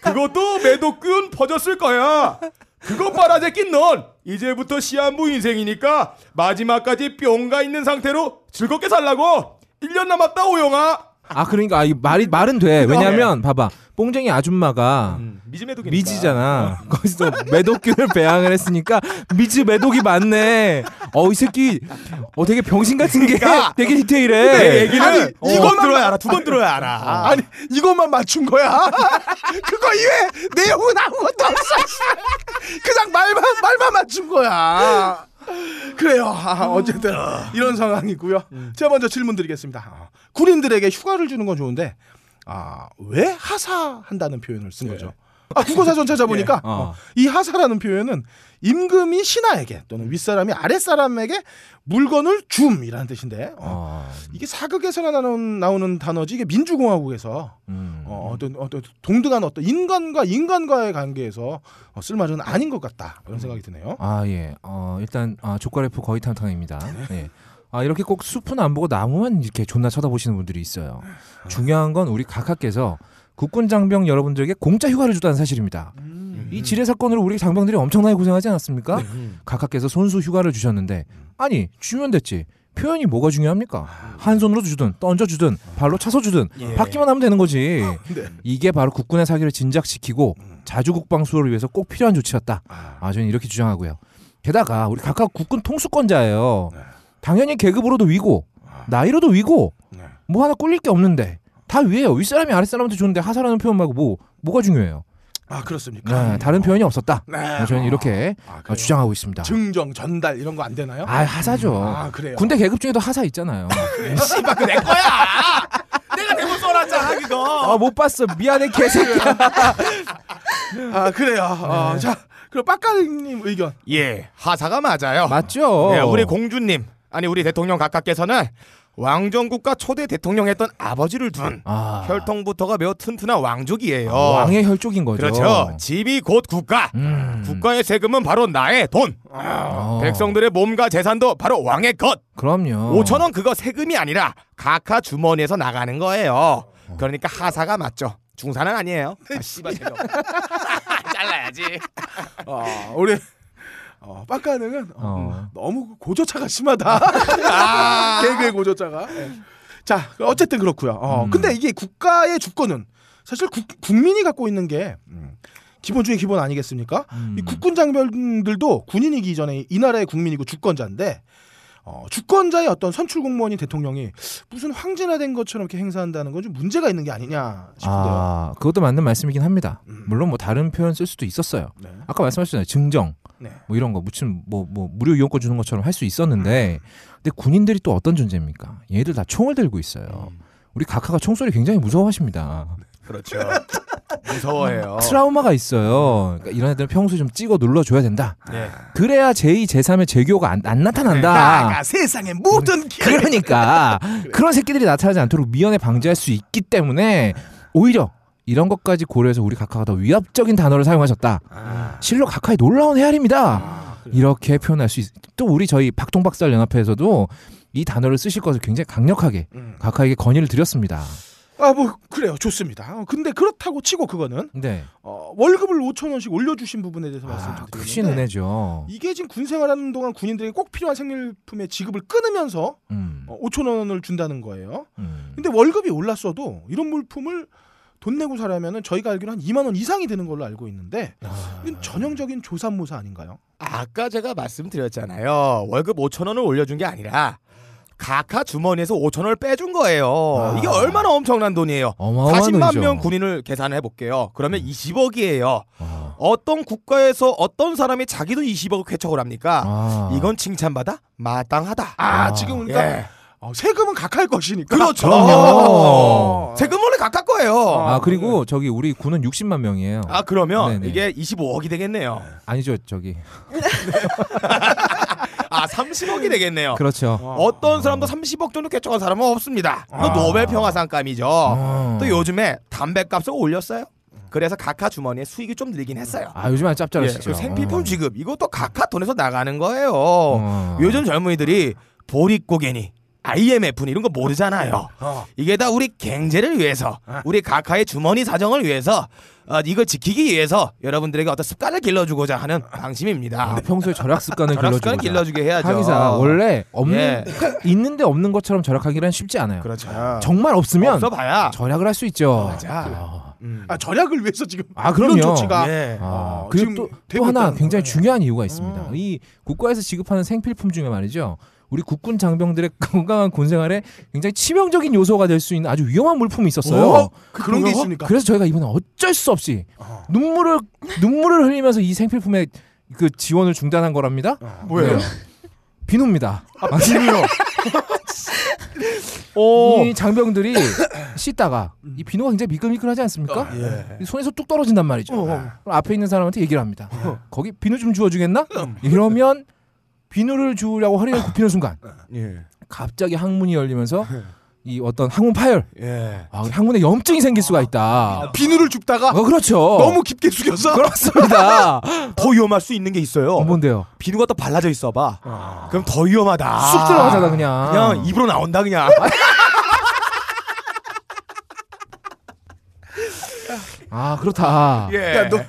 그것도 매도균 퍼졌을 거야. 그거 빨아제낀 넌 이제부터 시한부 인생이니까 마지막까지 뿅가 있는 상태로 즐겁게 살라고. 1년 남았다 오영아. 아 그러니까 아, 이 말이 말은 돼. 왜냐면 봐봐 뽕쟁이 아줌마가 미즈 매도균 미지잖아. 거기서 매독균을 배양을 했으니까 미즈 매독이 맞네. 어 이 새끼 어 되게 병신 같은 게 그러니까 되게 디테일해. 내 얘기는 아니, 이건 이것만 들어야 알아. 두 번 들어야 알아. 아니 이것만 맞춘 거야. 그거 이외에 내용은 아무것도 없어. 씨. 그냥 말만 말만 맞춘 거야. 그래요. 아, 어쨌든 이런 상황이고요. 제가 먼저 질문 드리겠습니다. 아, 군인들에게 휴가를 주는 건 좋은데 아, 왜 하사한다는 표현을 쓴 거죠? 아, 국어사전 찾아보니까 어. 어, 이 하사라는 표현은 임금이 신하에게 또는 윗사람이 아랫사람에게 물건을 줌이라는 뜻인데 어, 어, 이게 사극에서나 나오는, 나오는 단어지 이게 민주공화국에서 음. 어, 어떤 어떤 동등한 어떤 인간과 인간과의 관계에서 어, 쓸 말은 아닌 것 같다 이런 생각이 드네요. 아 예. 어 일단 아, 조과래프 거의 탕탕입니다. 예. 아 이렇게 꼭 숲은 안 보고 나무만 이렇게 존나 쳐다보시는 분들이 있어요. 중요한 건 우리 각하께서 국군 장병 여러분들에게 공짜 휴가를 줬다는 사실입니다. 이 지뢰 사건으로 우리 장병들이 엄청나게 고생하지 않았습니까? 각하께서 손수 휴가를 주셨는데 아니 주면 됐지. 표현이 뭐가 중요합니까? 한 손으로 주든 던져 주든 발로 차서 주든 예. 받기만 하면 되는 거지. 네. 이게 바로 국군의 사기를 진작시키고 자주 국방 수호를 위해서 꼭 필요한 조치였다. 아, 아, 저는 이렇게 주장하고요. 게다가 우리 각각 국군 통수권자예요. 당연히 계급으로도 위고 나이로도 위고 네. 뭐 하나 꿀릴 게 없는데 다 위에요. 윗사람이 아랫사람한테 좋은데 하사라는 표현 말고 뭐 뭐가 중요해요? 아 그렇습니까? 네, 다른 표현이 없었다. 네. 저는 이렇게 아, 어, 그래요? 주장하고 있습니다. 증정 전달 이런 거 안 되나요? 아 하사죠. 아, 그래요? 군대 계급 중에도 하사 있잖아요. 씨발 그내 거야. 내가 대본 써놨잖아 그거. 아못 봤어. 미안해 개새끼야. 아 그래요. 어, 자 그럼 빡가님 의견. 예, 하사가 맞아요. 맞죠. 예, 우리 공주님 아니 우리 대통령 각하께서는 왕정국가 초대 대통령 했던 아버지를 둔 아, 혈통부터가 매우 튼튼한 왕족이에요. 왕의 혈족인 거죠. 그렇죠. 집이 곧 국가. 음. 국가의 세금은 바로 나의 돈. 어, 백성들의 몸과 재산도 바로 왕의 것. 그럼요. 5천 원 그거 세금이 아니라 각하 주머니에서 나가는 거예요. 그러니까 하사가 맞죠. 중사는 아니에요. 아, 씨발 재미없 잘라야지. 어, 우리 어, 빡가능은 어, 어. 너무 고조차가 심하다. 개그의 고조차가. 예. 자 어쨌든 그렇고요. 어, 음. 근데 이게 국가의 주권은 사실 국, 국민이 갖고 있는 게 음, 기본 중에 기본 아니겠습니까? 음. 이 국군 장병들도 군인이기 전에 이 나라의 국민이고 주권자인데 어, 주권자의 어떤 선출 공무원인 대통령이 무슨 황제나된 것처럼 이렇게 행사한다는 건 좀 문제가 있는 게 아니냐 싶은데요. 아, 그것도 맞는 말씀이긴 합니다. 음. 물론 뭐 다른 표현 쓸 수도 있었어요. 네. 아까 말씀하셨잖아요. 증정 네. 뭐 이런 거 무슨 뭐 뭐 무료 이용권 주는 것처럼 할 수 있었는데 근데 군인들이 또 어떤 존재입니까? 얘들 다 총을 들고 있어요. 우리 각하가 총소리 굉장히 무서워하십니다. 그렇죠. 무서워해요. 트라우마가 있어요. 그러니까 이런 애들은 평소에 좀 찍어 눌러줘야 된다. 네. 그래야 제2, 제3의 제교가 안, 안 나타난다. 나가 세상의 모든 길. 그러니까 그런 새끼들이 나타나지 않도록 미연에 방지할 수 있기 때문에 오히려 이런 것까지 고려해서 우리 각하가 더 위압적인 단어를 사용하셨다. 실로 각하의 놀라운 헤아림이다. 이렇게 표현할 수 있. 또 우리 저희 박동박살 연합회에서도 이 단어를 쓰실 것을 굉장히 강력하게 음. 각하에게 건의를 드렸습니다. 아 뭐 그래요 좋습니다. 어, 근데 그렇다고 치고 그거는 네. 어, 월급을 5천 원씩 올려주신 부분에 대해서 아, 말씀드리는데 크신 은혜죠. 이게 지금 군 생활하는 동안 군인들에게 꼭 필요한 생필품의 지급을 끊으면서 음, 어, 5천 원을 준다는 거예요. 음. 근데 월급이 올랐어도 이런 물품을 돈 내고 사려면은 저희가 알기로 한 2만 원 이상이 되는 걸로 알고 있는데 아. 이건 전형적인 조삼모사 아닌가요? 아까 제가 말씀드렸잖아요. 월급 5천 원을 올려준 게 아니라 각하 주머니에서 5천 원을 빼준 거예요. 아. 이게 얼마나 엄청난 돈이에요. 어마어마한 40만 돈이죠. 명 군인을 계산해 볼게요. 그러면 20억이에요. 아, 어떤 국가에서 어떤 사람이 자기 돈 20억을 쾌척을 합니까? 아. 이건 칭찬받아 마땅하다. 아, 아, 지금 그러니까 예. 어, 세금은 각할 것이니까. 그렇죠. 어. 세금 원래 각각 거예요. 아 그리고 저기 우리 군은 60만 명이에요. 아 그러면 네네. 이게 25억이 되겠네요. 아니죠 저기. 아 30억이 되겠네요. 그렇죠. 어떤 사람도 30억 정도 쾌척한 사람은 없습니다. 또 노벨 평화상감이죠. 어. 또 요즘에 담배값을 올렸어요. 그래서 각하 주머니에 수익이 좀 늘긴 했어요. 아 요즘 아주 예, 짭짤하시죠. 그 생필품 어. 지급 이것도 각하 돈에서 나가는 거예요. 어. 요즘 젊은이들이 보릿고개니 IMF니 이런 거 모르잖아요. 어. 이게 다 우리 경제를 위해서 우리 각하의 주머니 사정을 위해서 어, 이걸 지키기 위해서 여러분들에게 어떤 습관을 길러주고자 하는 방침입니다. 아, 평소에 절약 습관을 절약 길러주게 해야죠. 하기사 원래 없는 예. 있는데 없는 것처럼 절약하기란 쉽지 않아요. 그렇죠. 정말 없으면 없어봐야 절약을 할 수 있죠. 맞아. 음. 아, 절약을 위해서 지금 아, 그럼요. 이런 조치가 예. 아, 어, 그리고 지금 또, 또 하나 굉장히 거예요. 중요한 이유가 있습니다. 어. 이 국가에서 지급하는 생필품 중에 말이죠. 우리 국군 장병들의 건강한 군 생활에 굉장히 치명적인 요소가 될 수 있는 아주 위험한 물품이 있었어요. 어? 그런 게 있습니까? 그래서 저희가 이번에 어쩔 수 없이 어. 눈물을 눈물을 흘리면서 이 생필품의 그 지원을 중단한 거랍니다. 뭐예요? 네. 비누입니다. 아, 비누요. 오. 이 장병들이 씻다가 이 비누가 굉장히 미끌미끌하지 않습니까? 예. 이 손에서 뚝 떨어진단 말이죠. 그럼 앞에 있는 사람한테 얘기를 합니다. 거기 비누 좀 주워주겠나? 이러면 비누를 주려고 허리를 굽히는 순간 예. 갑자기 항문이 열리면서 이 어떤 항문 파열, 예. 아, 항문에 염증이 생길 수가 있다. 비누를 줍다가 어, 그렇죠. 너무 깊게 숙여서 그렇습니다. 더 위험할 수 있는 게 있어요. 어, 뭔데요? 비누가 또 발라져 있어봐. 그럼 더 위험하다. 쑥 들어가잖아 그냥. 그냥 입으로 나온다 그냥. 아 그렇다. 예. 야, 너, 너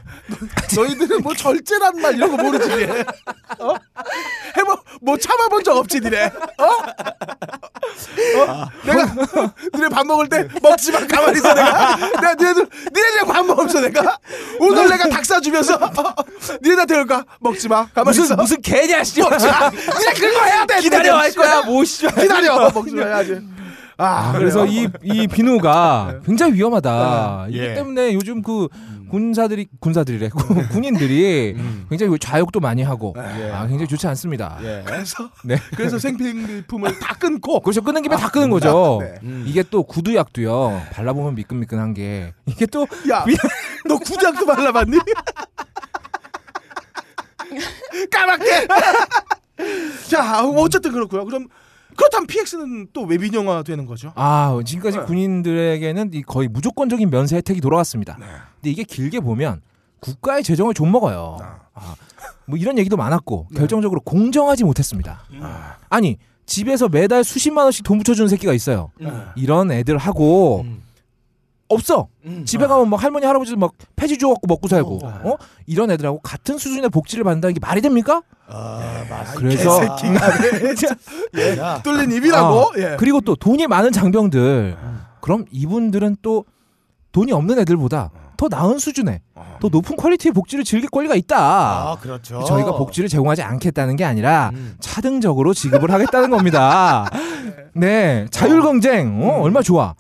너 희들은 뭐 절제란 말 이런 거 모르지 니네. 어? 해뭐 뭐 참아본 적 없지 니네. 어? 어? 내가 니네 밥 먹을 때 먹지 마 가만히 있어 내가. 내가 니네들 니네들 밥 먹으면서 내가 오늘 내가 닭 사주면서 어, 니네한테 그럴까 먹지 마 가만히 있어. 무슨 개냐 씨. 먹지 마. 니네 그거 해야 돼. 기다려 할. 거야 뭐 씨. 기다려 먹지 마 해야지. 아, 아, 그래서 이, 이 비누가 굉장히 위험하다. 예. 이기 때문에 요즘 그 군사들이, 군사들이래. 군- 군인들이 굉장히 좌욕도 많이 하고, 아, 굉장히 좋지 않습니다. 예. 그래서 네. 그래서 생필품을 다 끊고 그렇죠. 끊는 김에 다 끄는 거죠. 네. 이게 또 구두약도요. 발라보면 미끈미끈한 게. 이게 또, 야, 너 구작도 발라봤니? 까맣게. 자, 어쨌든 그렇고요. 그럼 그렇다면 PX는 또왜 민영화 되는 거죠? 아, 지금까지 네. 군인들에게는 이 거의 무조건적인 면세 혜택이 돌아왔습니다. 네. 근데 이게 길게 보면 국가의 재정을 좀 먹어요. 아, 뭐 이런 얘기도 많았고 네. 결정적으로 공정하지 못했습니다. 음. 아니 집에서 매달 수십만 원씩 돈 붙여주는 새끼가 있어요. 이런 애들 하고 음. 없어. 음. 집에 가면 막 할머니 할아버지 막 폐지 줘갖고 먹고 살고 어. 어 이런 애들하고 같은 수준의 복지를 받는다는 게 말이 됩니까? 아, 맞아. 그래서 예. 야. 뚫린 입이라고. 아, 예. 그리고 또 돈이 많은 장병들 그럼 이분들은 또 돈이 없는 애들보다 더 나은 수준의 더 높은 퀄리티의 복지를 즐길 권리가 있다. 아, 그렇죠. 저희가 복지를 제공하지 않겠다는 게 아니라 음. 차등적으로 지급을 하겠다는 겁니다. 네, 자율 경쟁 어, 얼마 나 좋아.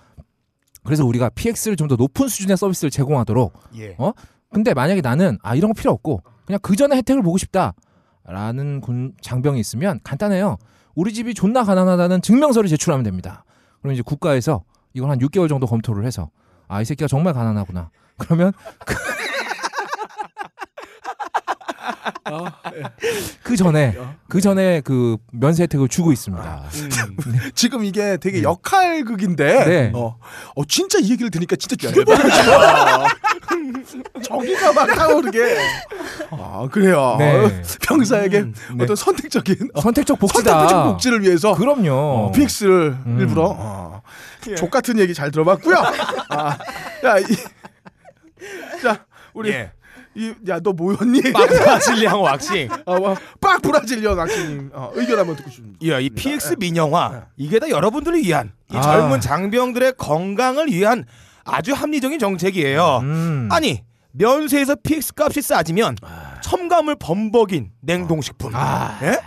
그래서 우리가 PX를 좀 더 높은 수준의 서비스를 제공하도록. 예. 어? 근데 만약에 나는 아 이런 거 필요 없고 그냥 그 전에 혜택을 보고 싶다라는 군 장병이 있으면 간단해요. 우리 집이 존나 가난하다는 증명서를 제출하면 됩니다. 그럼 이제 국가에서 이걸 한 6개월 정도 검토를 해서 아 이 새끼가 정말 가난하구나. 그러면 그 전에 그 전에 그 면세 혜택을 주고 있습니다. 지금 이게 되게 역할극인데. 네. 어, 어, 진짜 이 얘기를 들으니까 진짜 싶어. 저기가 막 타오르게. 아, 그래요. 네. 어, 병사에게 네. 어떤 선택적인 어, 선택적 복지다. 선택적 복지를 위해서 그럼요. 어, PX를 음. 일부러 어, 족 같은 얘기 잘 들어봤고요. 아, 야, 이, 자, 우리 예. 이, 야, 너 뭐였니? 브라질리안 왁싱. 어, 뭐, 빡 브라질리언 악신님 어, 의견 한번 듣고 싶습니다. 야, 이 PX 민영화 이게 다 여러분들을 위한 이 아. 젊은 장병들의 건강을 위한 아주 합리적인 정책이에요. 음. 아니 면세에서 PX 값이 싸지면 첨가물 범벅인 냉동식품, 예?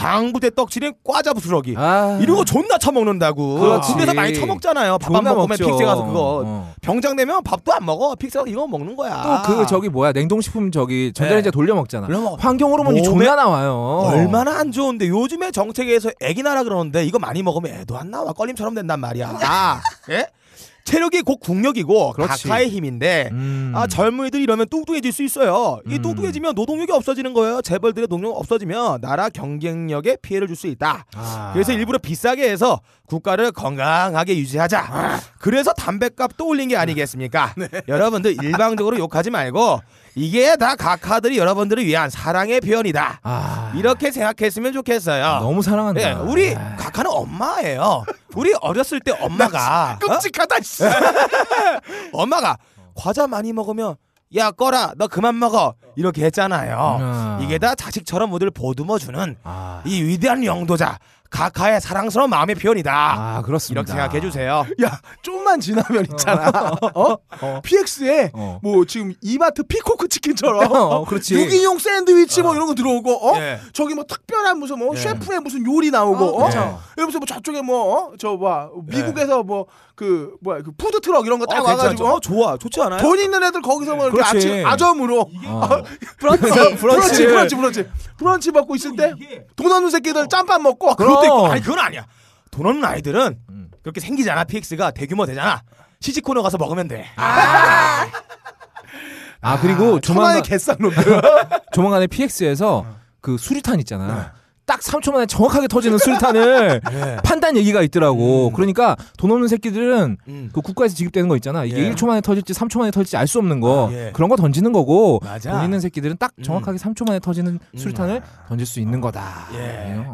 방부제 떡칠인 과자 부스러기. 아. 이런 거 존나 처먹는다고. 그렇지. 군대에서 많이 처먹잖아요. 밥안 존나 먹으면 먹죠. PX 가서 그거. 어. 병장 되면 밥도 안 먹어. PX 가서 이거 먹는 거야. 또 그 저기 뭐야 냉동식품 저기 전자레인지에 돌려 먹잖아. 돌려 먹어. 환경 호르몬이 존나 나와요. 얼마나 안 좋은데 요즘에 정책에서 애기 나라 그러는데 이거 많이 먹으면 애도 안 나와 껄림처럼 된단 말이야. 아, 예? 체력이 곧 국력이고 그렇지. 각하의 힘인데 음. 아 젊은이들이 이러면 뚱뚱해질 수 있어요. 이 음. 뚱뚱해지면 노동력이 없어지는 거예요. 재벌들의 노동력 없어지면 나라 경쟁력에 피해를 줄 수 있다. 아. 그래서 일부러 비싸게 해서 국가를 건강하게 유지하자. 그래서 담배값도 올린 게 아니겠습니까? 여러분들 일방적으로 욕하지 말고 이게 다 각하들이 여러분들을 위한 사랑의 표현이다. 아, 이렇게 생각했으면 좋겠어요. 너무 사랑한다. 예, 우리 각하는 엄마예요. 우리 어렸을 때 엄마가 어? 끔찍하다. 씨. 엄마가 과자 많이 먹으면 야 꺼라 너 그만 먹어 이렇게 했잖아요. 아. 이게 다 자식처럼 우리를 보듬어 주는 아, 이 위대한 영도자 각하의 사랑스러운 마음의 표현이다. 아 그렇습니다. 이렇게 생각해 주세요. 야, 좀만 지나면 있잖아. 어? PX에 어. 뭐 지금 이마트 피코크 치킨처럼 어, 그렇지. 유기농 샌드위치 뭐 이런 거 들어오고 어? 예. 저기 뭐 특별한 무슨 뭐 예. 셰프의 무슨 요리 나오고 어, 어? 그쵸. 이러면서 뭐 저쪽에 뭐저 뭐야 미국에서 뭐그 뭐야 그 푸드 트럭 이런 거딱 어, 와가지고 괜찮죠? 어, 좋아 좋지 않아요? 돈 있는 애들 거기서 뭐 이렇게 그렇지. 아침 아점으로 어. 브런치 브런치. 브런치 브런치 브런치 브런치 먹고 있을 때 돈 없는 새끼들 짬밥 먹고 그 것도 있고 그럼. 아니 그건 아니야. 돈 없는 아이들은 음. 그렇게 생기잖아. PX가 대규모 되잖아. 시식 코너 가서 먹으면 돼. 아 그리고 초반에 조만간 개싼 놈들 조만간에 PX에서 그 수류탄 있잖아. 네. 딱 3초 만에 정확하게 터지는 수류탄을 예. 판단 얘기가 있더라고. 그러니까 돈 없는 새끼들은 음. 그 국가에서 지급되는 거 있잖아. 이게 예. 1초 만에 터질지 3초 만에 터질지 알 수 없는 거. 아, 예. 그런 거 던지는 거고 맞아. 돈 있는 새끼들은 딱 정확하게 3초 만에 터지는 음. 수류탄을 던질 수 있는 거다. 예.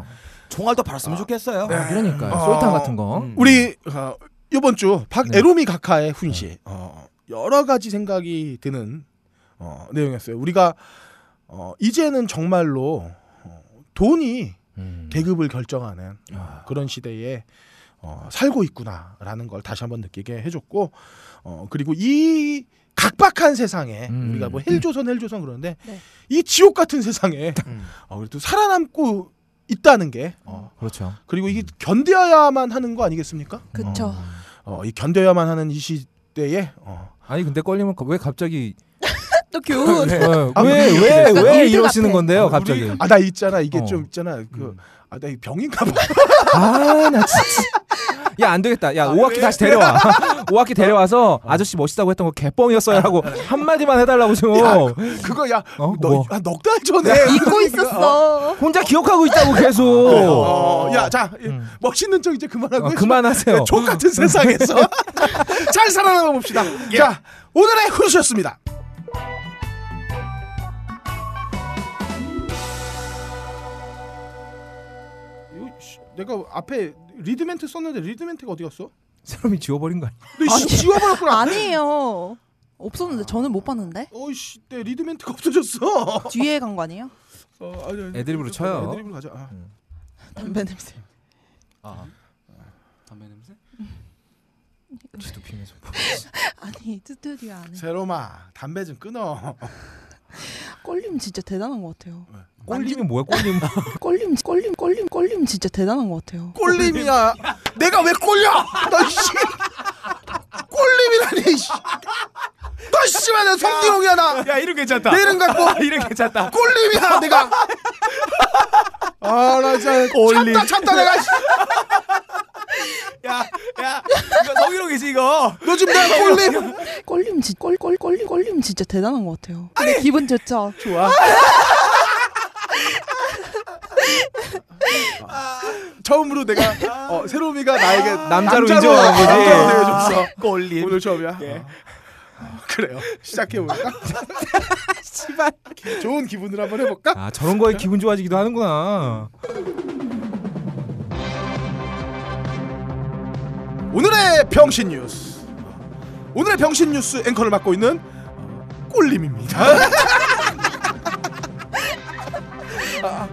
예. 총알도 팔았으면 좋겠어요. 아, 그러니까 어. 솔탄 같은 거. 음. 우리 어, 이번 주 네. 박에로미 각하의 훈시 어, 여러 가지 생각이 드는 어, 내용이었어요. 우리가 어, 이제는 정말로 어, 돈이 음. 계급을 결정하는 아. 어, 그런 시대에 어, 살고 있구나라는 걸 다시 한번 느끼게 해줬고 어, 그리고 이 각박한 세상에 음. 우리가 뭐 헬조선 헬조선 그러는데 네. 이 지옥 같은 세상에 음. 어, 그래도 살아남고 있다는 게 어, 그렇죠. 그리고 이게 견뎌야만 하는 거 아니겠습니까? 그쵸. 어, 이 견뎌야만 하는 이 시대에 어, 아니 근데 걸리면 왜 갑자기 또 교훈. 아, 왜왜 왜 이러시는. 건데요 갑자기? 아 나 있잖아 이게 어. 좀 있잖아 그 아 나 병인가 봐. 아 나 진짜 야 안 되겠다. 야 오학기 다시 데려와. 오학기 데려와서 아저씨 멋있다고 했던 거 개뻥이었어요라고 한 마디만 해달라고 좀 야, 그거 야, 어? 뭐? 너넉달 전에. 잊고 있었어. 혼자 기억하고 있다고 계속. 어, 야, 자, 음. 멋있는 척 이제 그만하고 어, 그만하세요. 족 같은 세상에서. 잘 살아남아 봅시다. 자, 오늘의 씨, 내가 앞에 리드멘트 썼는데 리드멘트가 어디 갔어? 사람이 지워버린 거 아니야? 너 씨, 지워버렸구나. 아니에요. 없었는데 저는 못 봤는데 어이씨, 내 리드멘트가 없어졌어. 뒤에 간 거 아니에요? 어, 아니, 아니, 애드립으로 쳐요. 애드립으로 가자. 아. 담배 냄새. 담배 냄새? 지도 피면서 아니 스튜디오 안에 세로마, 담배 좀 끊어. 꼴림 진짜 대단한 것 같아요. 꼴림이 뭐야 꼴림 꼴림 꼴림 꼴림 꼴림 진짜 대단한 것 같아요. 꼴림이야. 내가 왜 꼴려? 너 씨. 꼴림이라니. 씨. 너 씨발 내 송기용이야 나. 야 이름 괜찮다. 내 이름 갖고 이름 괜찮다. 꼴림이야 내가. 아 나 진짜 참다 참다 내가. 씨. 야, 야, 이거 성희롱이지 이거. 너 지금 내가 꼴림. 꼴림 진 꼴꼴 꼴림 꼴림 진짜 대단한 것 같아요. 근데 기분 좋죠. 좋아. 처음으로 내가 어, 세롬이가 나에게 남자로 인정한 거지. 남자로 내어줬어. 꼴림. 오늘 처음이야. 어, 그래요. 시작해 볼까? 씨발. 좋은 기분으로 한번 해볼까? 아 저런 거에 기분 좋아지기도 하는구나 오늘의 병신 뉴스. 오늘의 병신 뉴스 앵커를 맡고 있는 어, 꼴림입니다.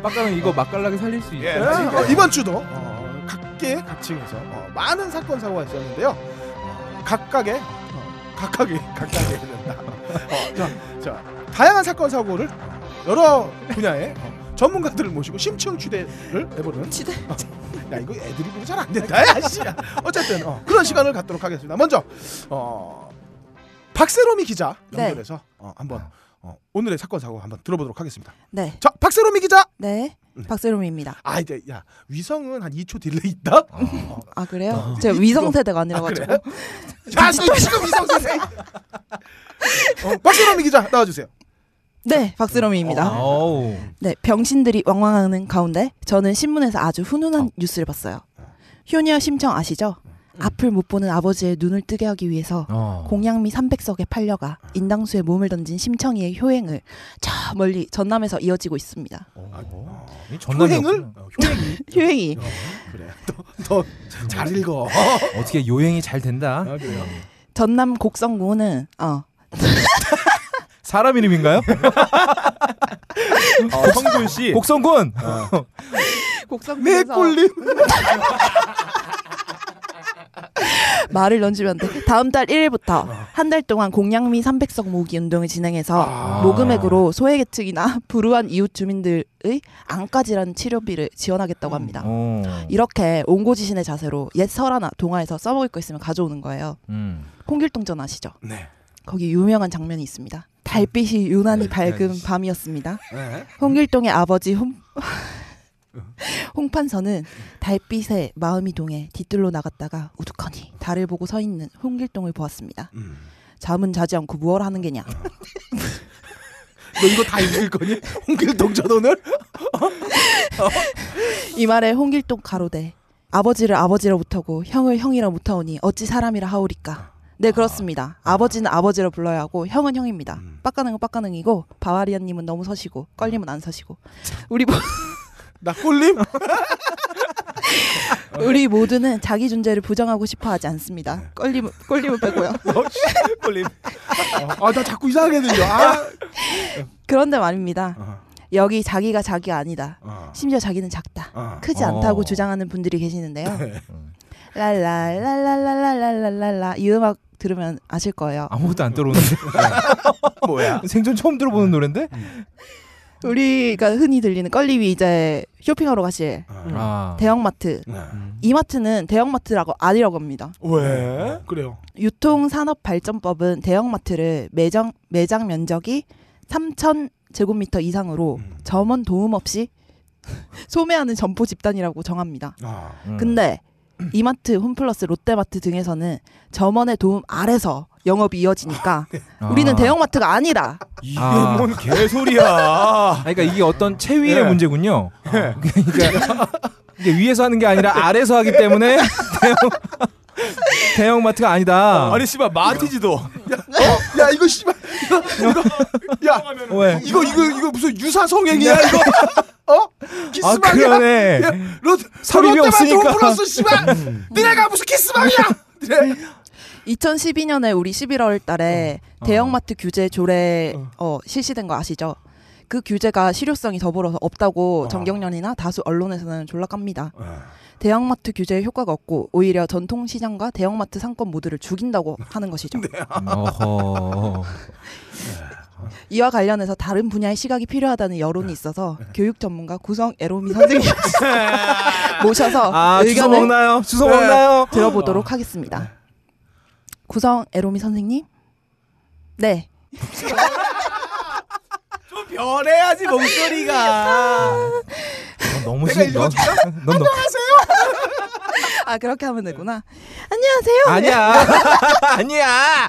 빡가는 이거 맛깔나게 살릴 수 있어 예. 어, 이번 주도 어, 각계 각층에서 어, 많은 사건 사고가 있었는데요. 어, 각각의 어, 각각의 각각의 된다. 어, 자, 자, 다양한 사건 사고를 여러 분야의 어, 전문가들을 모시고 심층 취대를 해보는 취대? 야 이거 보면 잘안 된다 야 씨. 어쨌든 어, 그런 시간을 갖도록 하겠습니다 먼저 어, 박세롬이 기자 네. 연결해서 어, 한번 어, 오늘의 사건 사고 한번 들어보도록 하겠습니다 네, 자 박세롬이 기자 네, 박세롬입니다. 아 이제 야 위성은 한 2초 딜레이 있다 어. 아 그래요? 제가 위성 세대가 아니라 가지고. 자또 지금 위성 선생 어, 박세롬이 기자 나와주세요 네, 박세롬입니다. 어우. 네, 병신들이 왕왕하는 가운데 저는 신문에서 아주 훈훈한 뉴스를 봤어요. 효녀 심청 아시죠? 앞을 못 보는 아버지의 눈을 뜨게 하기 위해서 어. 공양미 300석에 팔려가 인당수에 몸을 던진 심청이의 효행을 저 멀리 전남에서 이어지고 있습니다. 이 전남이 효행을 없구나. 어, 효행이 효행이 그래 더잘 읽어 어떻게 요행이 잘 된다. 아, 그래요 전남 곡성군은 어 사람 이름인가요? 어, 성군 씨. 곡성군. 곡성군에서 내 꼴림 말을 던지면 돼. 다음 달 1일부터 한 달 동안 공양미 300석 모으기 운동을 진행해서 아. 모금액으로 소외계층이나 불우한 이웃 주민들의 안과질환 치료비를 지원하겠다고 합니다. 어. 이렇게 옹고지신의 자세로 옛 설화나 동화에서 써먹을 거 있으면 가져오는 거예요. 음. 홍길동전 아시죠? 네. 거기 유명한 장면이 있습니다. 달빛이 유난히 네, 밝은 네. 밤이었습니다. 네. 홍길동의 아버지 홍 홍판서는 달빛에 마음이 동해 뒤뜰로 나갔다가 우두커니 달을 보고 서 있는 홍길동을 보았습니다. 음. 잠은 자지 않고 무얼 하는 게냐? 너 이거 다 읽을 거니? 홍길동 전원을? 이 말에 홍길동 가로되 아버지를 아버지라 못하고 형을 형이라 못하오니 어찌 사람이라 하오리까? 네 그렇습니다. 아 버지는 아버지라 불러야 하고 형은 형입니다. 음. 빡가능은 빡가능이고 바와리아님은 너무 서시고 껄림은 안 서시고 우리 모, 나 꼴림? 우리 모두는 자기 존재를 부정하고 싶어 하지 않습니다. 껄림은 껄림은 빼고요. 꼴림. 아나 자꾸 이상하게 들려 아 그런데 말입니다. 어, 여기 자기가 자기가 아니다. 어, 심지어 자기는 작다. 어. 크지 어. 않다고 주장하는 분들이 계시는데요. 네. 랄랄랄랄랄랄랄랄라 이 음악 들으면 아실 거예요. 아무것도 안 들어오는데. 뭐야? 생전 처음 들어보는 노래인데? 우리가 흔히 들리는 껄림이 이제 쇼핑하러 가실 어. 아. 대형마트. 네. 이마트는 대형마트라고 아니라고 합니다. 왜? 그래요 유통산업발전법은 대형마트를 매장 매장 면적이 3천 제곱미터 이상으로 음. 점원 도움 없이 소매하는 점포 집단이라고 정합니다. 아. 음. 근데 이마트, 홈플러스, 롯데마트 등에서는 점원의 도움 아래서 영업이 이어지니까 아. 우리는 대형마트가 아니다. 이게 아. 뭔 개소리야. 아, 그러니까 이게 어떤 체위의 예. 문제군요. 그러니까 이게 위에서 하는 게 아니라 아래서 하기 때문에 대형 대형마트가 아니다. 아니 씨발 마티즈도 야 이거 씨발 이거 이거 야 왜? 이거 이거 이거 무슨 유사 성행이야 이거 어아 키스방이야 그러네. 야, 롯 삽입이 없으니까. 홈플러스 씨발 니네가 무슨 키스방이야 니네 2012년에 우리 11월 달에 어. 대형마트 규제 조례 어, 실시된 거 아시죠? 그 규제가 실효성이 더불어서 없다고 어. 정경련이나 다수 언론에서는 졸라깝니다. 대형마트 규제에 효과가 없고 오히려 전통시장과 대형마트 상권 모두를 죽인다고 하는 것이죠. 네. 어허. 이와 관련해서 다른 분야의 시각이 필요하다는 여론이 있어서 교육 전문가 구성 에로미 선생님 모셔서 아 의견을 먹나요? 주워 먹나요? 들어보도록 하겠습니다. 구성 에로미 선생님, 네, 좀 변해야지 목소리가. 넌 너무 내가 싫어. 읽어줄까? 넌 너. 아 그렇게 하면 되구나. 안녕하세요. 아니야. 아니야.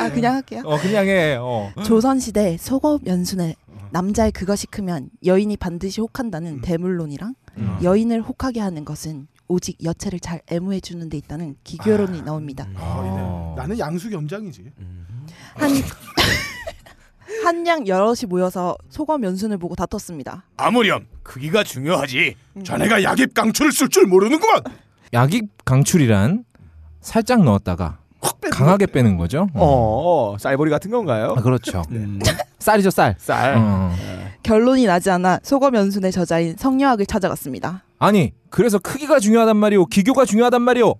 아 그냥 할게요. 어 그냥 해. 어. 조선시대 속업 연순에 남자의 그것이 크면 여인이 반드시 혹한다는 대물론이랑 음. 여인을 혹하게 하는 것은 오직 여체를 잘 애무해 주는 데 있다는 기교론이 나옵니다. 어. 나는 양수 염장이지 한 한양 여럿이 모여서 소검 연순을 보고 다퉜습니다. 아무렴 크기가 중요하지. 자네가 약입 강추를 쓸 줄 모르는구만 약입 강출이란 살짝 넣었다가 확 빼는 강하게 빼는 거죠. 어, 쌀보리 같은 건가요? 아, 그렇죠. 음. 쌀이죠 쌀. 쌀. 어. 결론이 나지 않아 소검 연순의 저자인 성녀학을 찾아갔습니다. 아니 그래서 크기가 중요하단 말이오. 기교가 중요하단 말이오.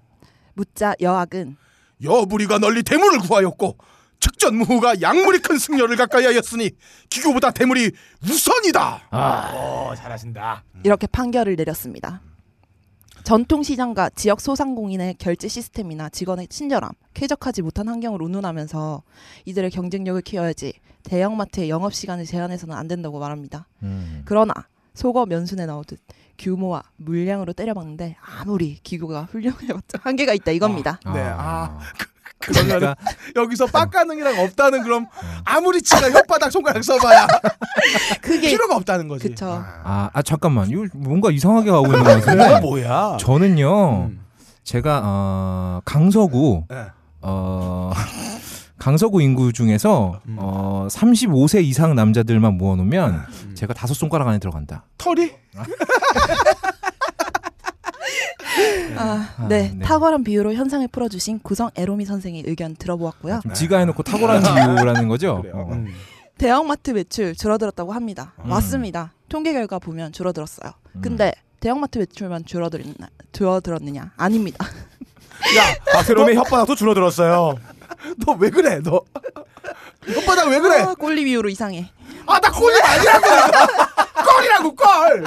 묻자 여학은 여부리가 널리 대문을 구하였고 측전 무후가 양물이 큰 승려를 가까이 하였으니 기교보다 대물이 우선이다. 어 잘하신다. 이렇게 판결을 내렸습니다. 전통시장과 지역 소상공인의 결제 시스템이나 직원의 친절함, 쾌적하지 못한 환경을 운운하면서 이들의 경쟁력을 키워야지 대형마트의 영업시간을 제한해서는 안 된다고 말합니다. 음. 그러나 속어 면순에 나오듯 규모와 물량으로 때려박는데 아무리 기구가 훌륭해봤자 한계가 있다 이겁니다. 네. 아, 그러니까 여기서 빡가능이랑 없다는 그럼 아무리 지가 혓바닥 손가락 써봐야 그게 필요가 없다는 거지. 그쵸. 아, 아 잠깐만 이거 뭔가 이상하게 가고 있는 것 같은데 뭐야? 저는요 음. 제가 어, 강서구 네. 어, 강서구 인구 중에서 음. 어, 35세 이상 남자들만 모아놓으면 제가 다섯 손가락 안에 들어간다. 털이 아, 아, 네. 네. 탁월한 비유로 현상을 풀어주신 구성 에로미 선생의 의견 들어보았고요. 좀 지가 해놓고 탁월한 이유라는 거죠. 그래요. 어. 음. 대형마트 매출 줄어들었다고 합니다. 음. 맞습니다. 통계 결과 보면 줄어들었어요. 음. 근데 대형마트 매출만 줄어들었나, 줄어들었느냐? 아닙니다. 야, 박세롬의 혓바닥도 줄어들었어요. 너 왜 그래? 너 혓바닥 왜 그래? 아, 꼴리 비유로 이상해. 아, 나 꼴이 아니라고. 꼴이라고 꼴.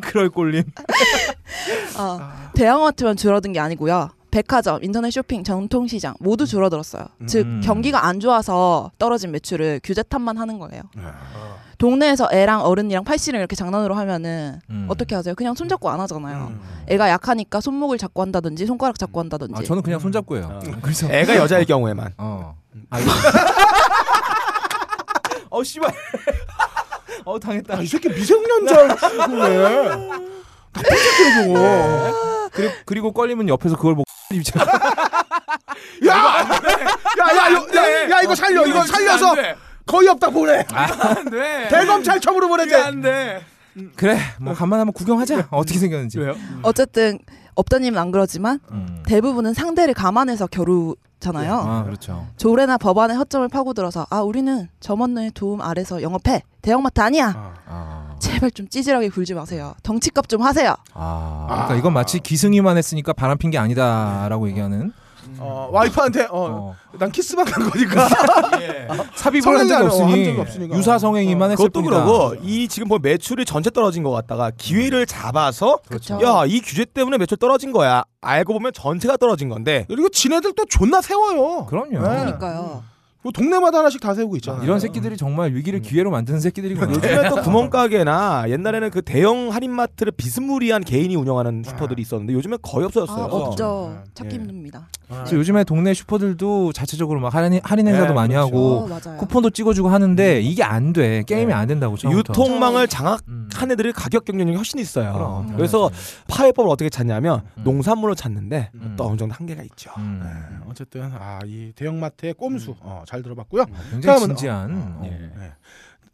그럴 꼴림. 어, 대형마트만 줄어든 게 아니고요. 백화점, 인터넷 쇼핑, 전통시장 모두 줄어들었어요. 즉 음. 경기가 안 좋아서 떨어진 매출을 규제 탓만 하는 거예요. 동네에서 애랑 어른이랑 팔씨름 이렇게 장난으로 하면은 음. 어떻게 하세요? 그냥 손잡고 안 하잖아요. 음. 애가 약하니까 손목을 잡고 한다든지 손가락 잡고 한다든지. 아, 저는 그냥 손잡고 해요. 어. 그래서 애가 여자일 경우에만. 어. 아, 이거. 어 씨발. 어 당했다. 아, 이 새끼 미성년자 그래. 나쁜 새끼야 저거. 그리고 그리고 껄리면 옆에서 그걸 보고 야, 야, 야, 요- 야, 야, 이거 살려, 이거 살려서 거의 없다 보내. 안 돼. 대검찰청으로 보내지. 안 돼. 그래. 뭐 간만 한번 구경하자. 어떻게 생겼는지. 왜요? 어쨌든 업다님은 안 그러지만 음. 대부분은 상대를 감안해서 겨루잖아요. 아 그렇죠. 조례나 법안의 허점을 파고들어서 아 우리는 점원의 도움 아래서 영업해 대형마트 아니야. 아. 제발 좀 찌질하게 굴지 마세요. 덩치값 좀 하세요. 아. 그러니까 이건 마치 기승이만 했으니까 바람 핀 게 아니다라고 얘기하는. 어, 와이프한테 어, 어. 난 키스만 간 거니까. 예. 삽입을 한 적이 성행이 안- 어, 없으니, 없으니까. 유사 성행위만 했을 그것도 뿐이다. 그러고 이 지금 보면 매출이 전체 떨어진 것 같다가 기회를 잡아서 그렇죠. 야이 규제 때문에 매출 떨어진 거야. 알고 보면 전체가 떨어진 건데 그리고 지네들 또 존나 세워요. 그럼요. 네. 그러니까요. 뭐 동네마다 하나씩 다 세우고 있잖아. 이런 새끼들이 정말 위기를 기회로 만드는 새끼들이구나. 요즘에 또 구멍가게나 옛날에는 그 대형 할인마트를 비스무리한 개인이 운영하는 슈퍼들이 있었는데 요즘은 거의 아, 없어졌어요. 없죠. 네. 찾기 예. 힘듭니다. 그래서 요즘에 동네 슈퍼들도 자체적으로 막 할인, 할인 행사도 네, 많이 그렇죠. 하고 어, 맞아요. 쿠폰도 찍어주고 하는데 이게 안 돼. 게임이 안 된다고 처음부터. 유통망을 장악한 음. 애들이 가격 경쟁력이 훨씬 있어요. 그럼. 그래서 파해법을 어떻게 찾냐면 음. 농산물을 찾는데 음. 또 어느 정도 한계가 있죠. 음. 네, 어쨌든 아 이 대형마트의 꼼수 어, 잘 들어봤고요. 굉장히 다음은, 진지한. 어, 어. 예. 네.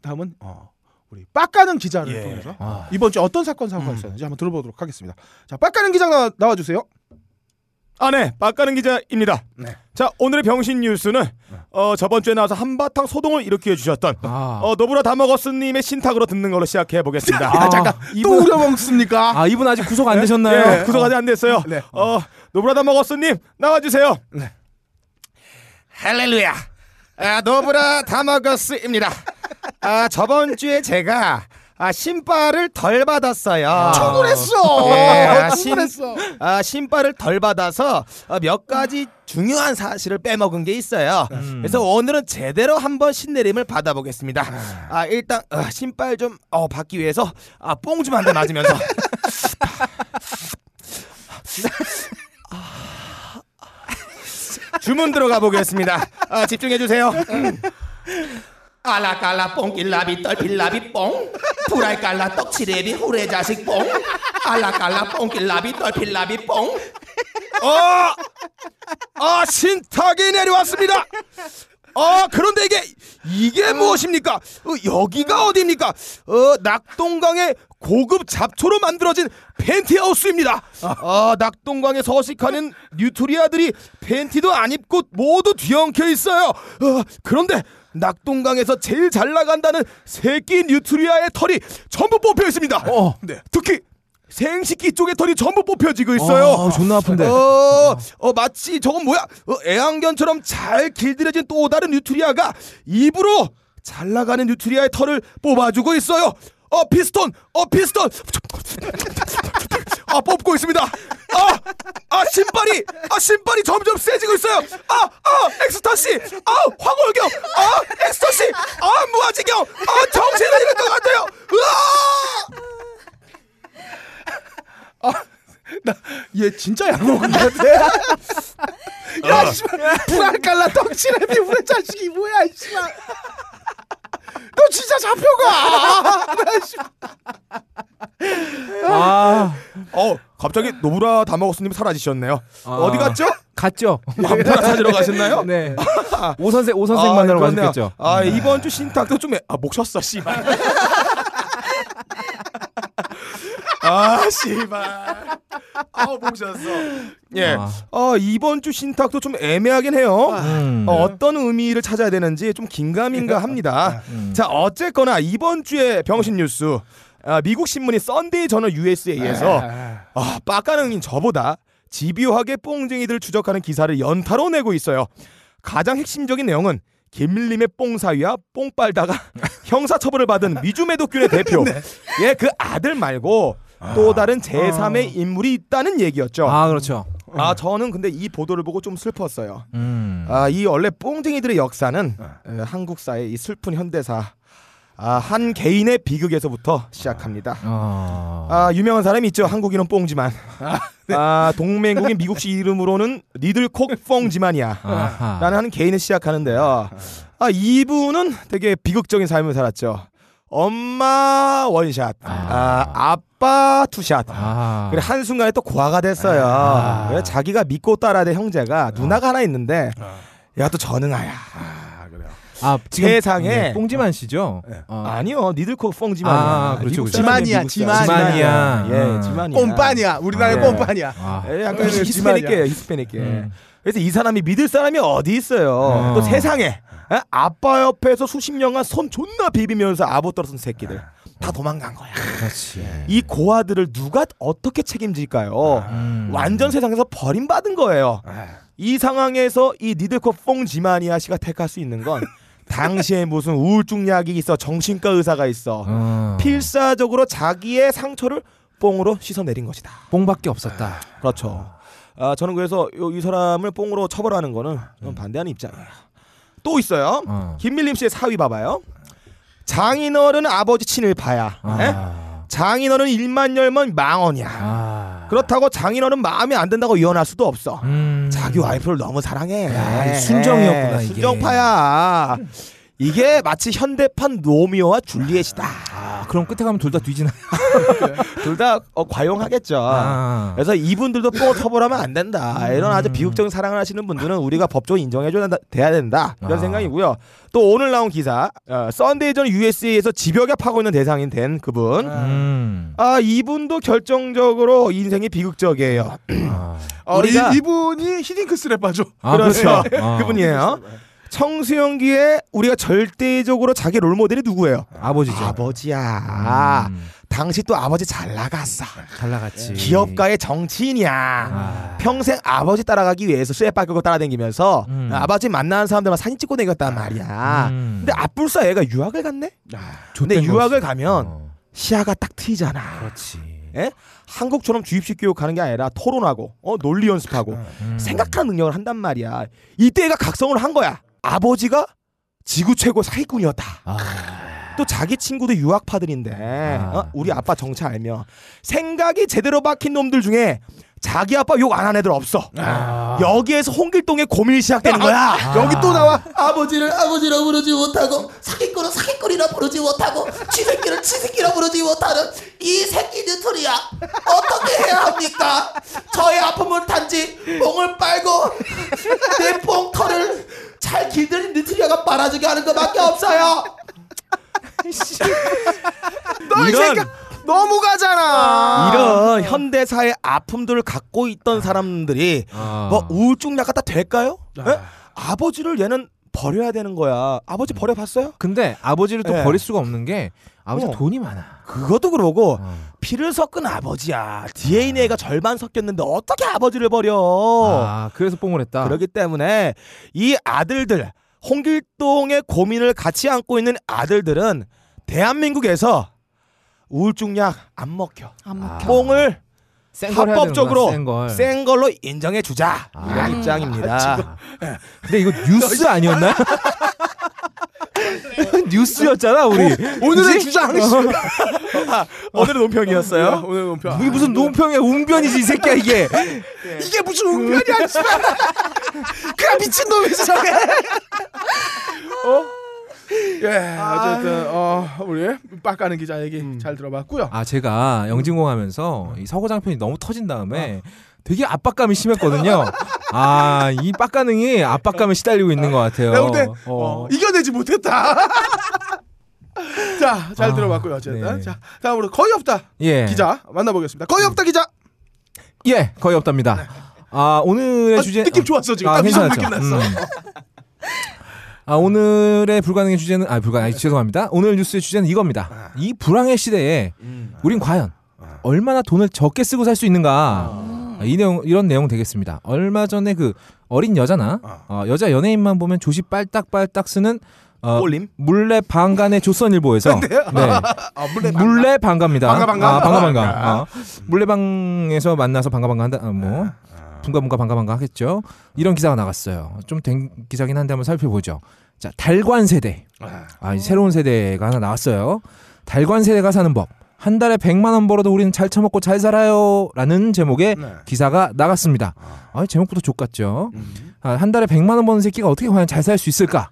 다음은 어, 우리 빡가는 기자를 예. 통해서 아. 이번 주 어떤 사건 사고가 음. 있었는지 한번 들어보도록 하겠습니다. 자, 빡가는 기자 나와, 나와주세요. 아, 네. 빡가는 기자입니다. 네. 자, 오늘의 병신 뉴스는 어, 저번 주에 나와서 한바탕 소동을 일으켜 주셨던 아. 어, 노브라 다먹었스님의 신탁으로 듣는 걸로 시작해 보겠습니다. 아, 잠깐 또 우려먹습니까? 아 이분 아직 구속 안 되셨나요? 예, 구속 아직 안 됐어요. 네. 어, 노브라 다먹었스님 나와주세요. 네. 할렐루야. 아, 노브라 다먹었스입니다. 아, 저번 주에 제가 아, 신빨을 덜 받았어요. 청구했어. 예, 아, 신- 청구했어. 아, 신빨을 덜 받아서 어, 몇 가지 중요한 사실을 빼먹은 게 있어요. 음. 그래서 오늘은 제대로 한번 신내림을 받아보겠습니다. 아 일단 어, 신발 좀 어, 받기 위해서 아, 뽕 좀 한 대 맞으면서 주문 들어가 보겠습니다. 아, 집중해 주세요. 알라깔라 뽕길라비 떨필라비 뽕 불알깔라 떡치레비 후레 자식 뽕 알라깔라 뽕길라비 떨필라비 뽕 어! 아 신탁이 내려왔습니다 어 그런데 이게 이게 무엇입니까 어, 여기가 어디입니까 어 낙동강의 고급 잡초로 만들어진 팬티하우스입니다 아 낙동강에 서식하는 뉴트리아들이 팬티도 안 입고 모두 뒤엉켜 있어요 어, 그런데 낙동강에서 제일 잘 나간다는 새끼 뉴트리아의 털이 전부 뽑혀 있습니다 어. 네. 특히 생식기 쪽에 털이 전부 뽑혀지고 있어요. 어, 존나 아픈데. 어, 어 마치 저건 뭐야? 어, 애완견처럼 잘 길들여진 또 다른 뉴트리아가 입으로 잘 나가는 뉴트리아의 털을 뽑아주고 있어요. 어 피스톤, 어 피스톤. 아 뽑고 있습니다. 아, 아 신빨이, 아 신빨이 점점 세지고 있어요. 아, 아 엑스터시, 아 황홀경, 아 엑스터시, 아 무아지경, 아 정신이 잃을 것 같아요. 으아! 얘 진짜 약 먹은 것 같아. 야, 씨발. 불알 깔라 떡치레비 우리 자식이 뭐야, 이 씨발. 너 진짜 잡혀가. 아, 어 갑자기 노브라 다마고스님 사라지셨네요. 아. 어디 갔죠? 갔죠. 방파라 찾으러 가셨나요? 네. 오 선생 오 선생 만나러 그렇네요. 가셨겠죠. 아 이번 주 신탁도 좀 아, 목 쉬었어 씨발. 아 씨발. 아목 쉬었어. 예. 아. 어 이번 주 신탁도 좀 애매하긴 해요. 음. 어, 어떤 의미를 찾아야 되는지 좀 긴가민가 합니다. 음. 자 어쨌거나 이번 주에 병신 뉴스 아, 미국 신문이 썬데이 저널 USA에서 아, 빡가능인 저보다 집요하게 뽕쟁이들을 추적하는 기사를 연타로 내고 있어요. 가장 핵심적인 내용은 김밀림의 뽕사위와 뽕빨다가 형사처벌을 받은 미주매독균의 대표 예그 아들 말고 또 다른 제3의 인물이 있다는 얘기였죠. 아, 그렇죠. 아 저는 근데 이 보도를 보고 좀 슬펐어요. 음. 아이 원래 뽕쟁이들의 역사는 에, 한국사의 이 슬픈 현대사 아, 한 개인의 비극에서부터 시작합니다. 어. 아 유명한 사람이 있죠. 한국인은 뽕지만. 아 동맹국인 미국식 이름으로는 니들콕 뽕지만이야. 라는 한 개인을 시작하는데요. 아 이분은 되게 비극적인 삶을 살았죠. 엄마 원샷, 아, 아빠 투샷. 아. 그래 한순간에 또 고아가 됐어요. 아. 그래 자기가 믿고 따라야 형제가 누나가 하나 있는데 얘가 또 전응아야. 아, 그래요. 아, 지금 세상에- 네, 뽕지만 씨죠? 어. 아니요, 니들콕 뽕지만이야. 아, 그렇죠, 그렇죠. 지만이야, 지만. 지만이야. 예, 아. 지만이야. 꼼빤이야. 우리나라의 아, 꼼빤이야. 아. 예, 약간 그래, 히스패닉이에요, 히스패닉. 음. 그래서 이 사람이 믿을 사람이 어디 있어요? 어. 또 세상에 에? 아빠 옆에서 수십 년간 손 존나 비비면서 아부 떨어진 새끼들 다 도망간 거야. 그렇지. 이 고아들을 누가 어떻게 책임질까요? 음. 완전 세상에서 버림받은 거예요. 아, 이 상황에서 이 니들코 뽕 지마니아 씨가 택할 수 있는 건 당시에 무슨 우울증 약이 있어 정신과 의사가 있어 어. 필사적으로 자기의 상처를 뽕으로 씻어내린 것이다. 뽕밖에 없었다. 그렇죠. 아 저는 그래서 요- 이 사람을 뽕으로 처벌하는 거는 좀 반대하는 입장이에요. 또 있어요. 어. 김밀림 씨의 사위 봐봐요. 장인어른 아버지 친일파야. 예? 아. 장인어른 일만 열면 망언이야. 아. 그렇다고 장인어른 마음에 안 든다고 이혼할 수도 없어. 음. 자기 와이프를 너무 사랑해. 야, 순정이었구나, 이게. 순정파야. 이게 마치 현대판 로미오와 줄리엣이다. 아, 그럼 끝에 가면 둘 다 뒤지나? 둘다 어, 과용하겠죠. 아. 그래서 이분들도 뽕 처벌하면 안 된다. 이런 아주 비극적인 사랑을 하시는 분들은 우리가 법적으로 인정해줘야 된다, 돼야 된다. 이런 아. 생각이고요. 또 오늘 나온 기사, 어, 선데이저널 USA에서 집요하게 파고 있는 대상이 된 그분. 음. 아 이분도 결정적으로 인생이 비극적이에요. 아. 어, 우리가- 이, 이분이 히딩크스랩 하죠. 아, 그렇죠. 그렇죠. 어. 그분이에요. 청소년기에 우리가 절대적으로 자기 롤 모델이 누구예요? 아버지죠. 아버지야. 음. 당시 또 아버지 잘 나갔어. 잘 나갔지. 기업가의 정치인이야. 아. 평생 아버지 따라가기 위해서 쇠빠 끌고 따라다니면서 음. 아버지 만나는 사람들만 사진 찍고 다녔단 말이야. 음. 근데 앞불사 얘가 유학을 갔네? 근데 좆된 유학을 거지. 가면 어. 시야가 딱 트이잖아. 그렇지. 예? 한국처럼 주입식 교육 가는 게 아니라 토론하고 어 논리 연습하고 음. 생각하는 능력을 한단 말이야. 이때가 각성을 한 거야. 아버지가 지구 최고 사기꾼이었다. 아. 또 자기 친구도 유학파들인데 아. 어? 우리 아빠 정체 알며 생각이 제대로 박힌 놈들 중에 자기 아빠 욕 안 한 애들 없어. 아. 여기에서 홍길동의 고민이 시작되는 거야. 여기 또 나와. 아버지를 아버지라 부르지 못하고 사기꾼은 사기꾼이라 부르지 못하고 쥐새끼를 쥐새끼라 부르지 못하는 이 새끼 뉴트리아 어떻게 해야 합니까? 저의 아픔은 단지 뽕을 빨고 내 뽕털을 잘 길들인 뉴트리아가 빨아주게 하는 것밖에 없어요. 너 이 이런- 새끼 너무 가잖아. 이런 현대사의 아픔들을 갖고 있던 사람들이 아. 뭐 우울증 약 갖다 될까요? 예? 아버지를 얘는 버려야 되는 거야. 아버지 버려봤어요? 근데 아버지를 또 예. 버릴 수가 없는 게 아버지 가 어. 돈이 많아. 그것도 그러고 어. 피를 섞은 아버지야. DNA가 절반 섞였는데 어떻게 아버지를 버려? 아 그래서 뽕을 했다. 그렇기 때문에 이 아들들 홍길동의 고민을 같이 안고 있는 아들들은 대한민국에서 우울증약 안 먹혀. 안 아. 먹혀. 뽕을 센걸 해야 합법적으로 센 걸. 센 걸로 인정해 주자. 아. 이런 입장입니다. 근데 이거 뉴스 아니었나? 뉴스였잖아 우리. 오늘의? 주장 오늘은 논평이었어요. 오늘 논평. 이게 무슨 논평이야 웅변이지 이 새끼야 이게. 이게 무슨 웅변이야 씨발. 그냥 미친 놈이지 저게. 어? 예, 어쨌든 어 우리 빡가는 기자 얘기 잘 들어봤고요. 아 제가 영진공 하면서 이 서고장 편이 너무 터진 다음에 되게 압박감이 심했거든요. 아 이 빡가능이 압박감에 시달리고 있는 것 같아요. 내가 볼때 어. 어, 이겨내지 못했다. 자, 잘 아, 들어봤고요. 어쨌든 네. 자 다음으로 거의 없다 예. 기자 만나보겠습니다. 거의 없다 기자. 예, 거의 없답니다. 아 오늘의 아, 주제 느낌 좋았어 지금. 아, 괜찮았죠. 음. 아 오늘의 불가능의 주제는 아 불가 아니 죄송합니다. 오늘 뉴스의 주제는 이겁니다. 이 불황의 시대에 우린 과연 얼마나 돈을 적게 쓰고 살 수 있는가? 아, 이 내용 이런 내용 되겠습니다. 얼마 전에 그 어린 여자나 어, 여자 연예인만 보면 조시 빨딱빨딱 쓰는 어, 꼴림? 물레 방간의 조선일보에서 네. 아, 물레 물레 방가입니다. 방가, 방가? 아, 방가 아, 방가. 어. 물레 방에서 만나서 방가 방가 한다. 아, 뭐 분가 분가 방가 방가 하겠죠. 이런 기사가 나갔어요. 좀 된 기사긴 한데 한번 살펴보죠. 자, 달관 세대. 아, 이 새로운 세대가 하나 나왔어요. 달관 세대가 사는 법. 한 달에 100만 원 벌어도 우리는 잘 처먹고 잘 살아요라는 제목의 네. 기사가 나갔습니다. 아, 제목부터 족같죠. 음. 아, 한 달에 100만 원 버는 새끼가 어떻게 과연 잘 살 수 있을까?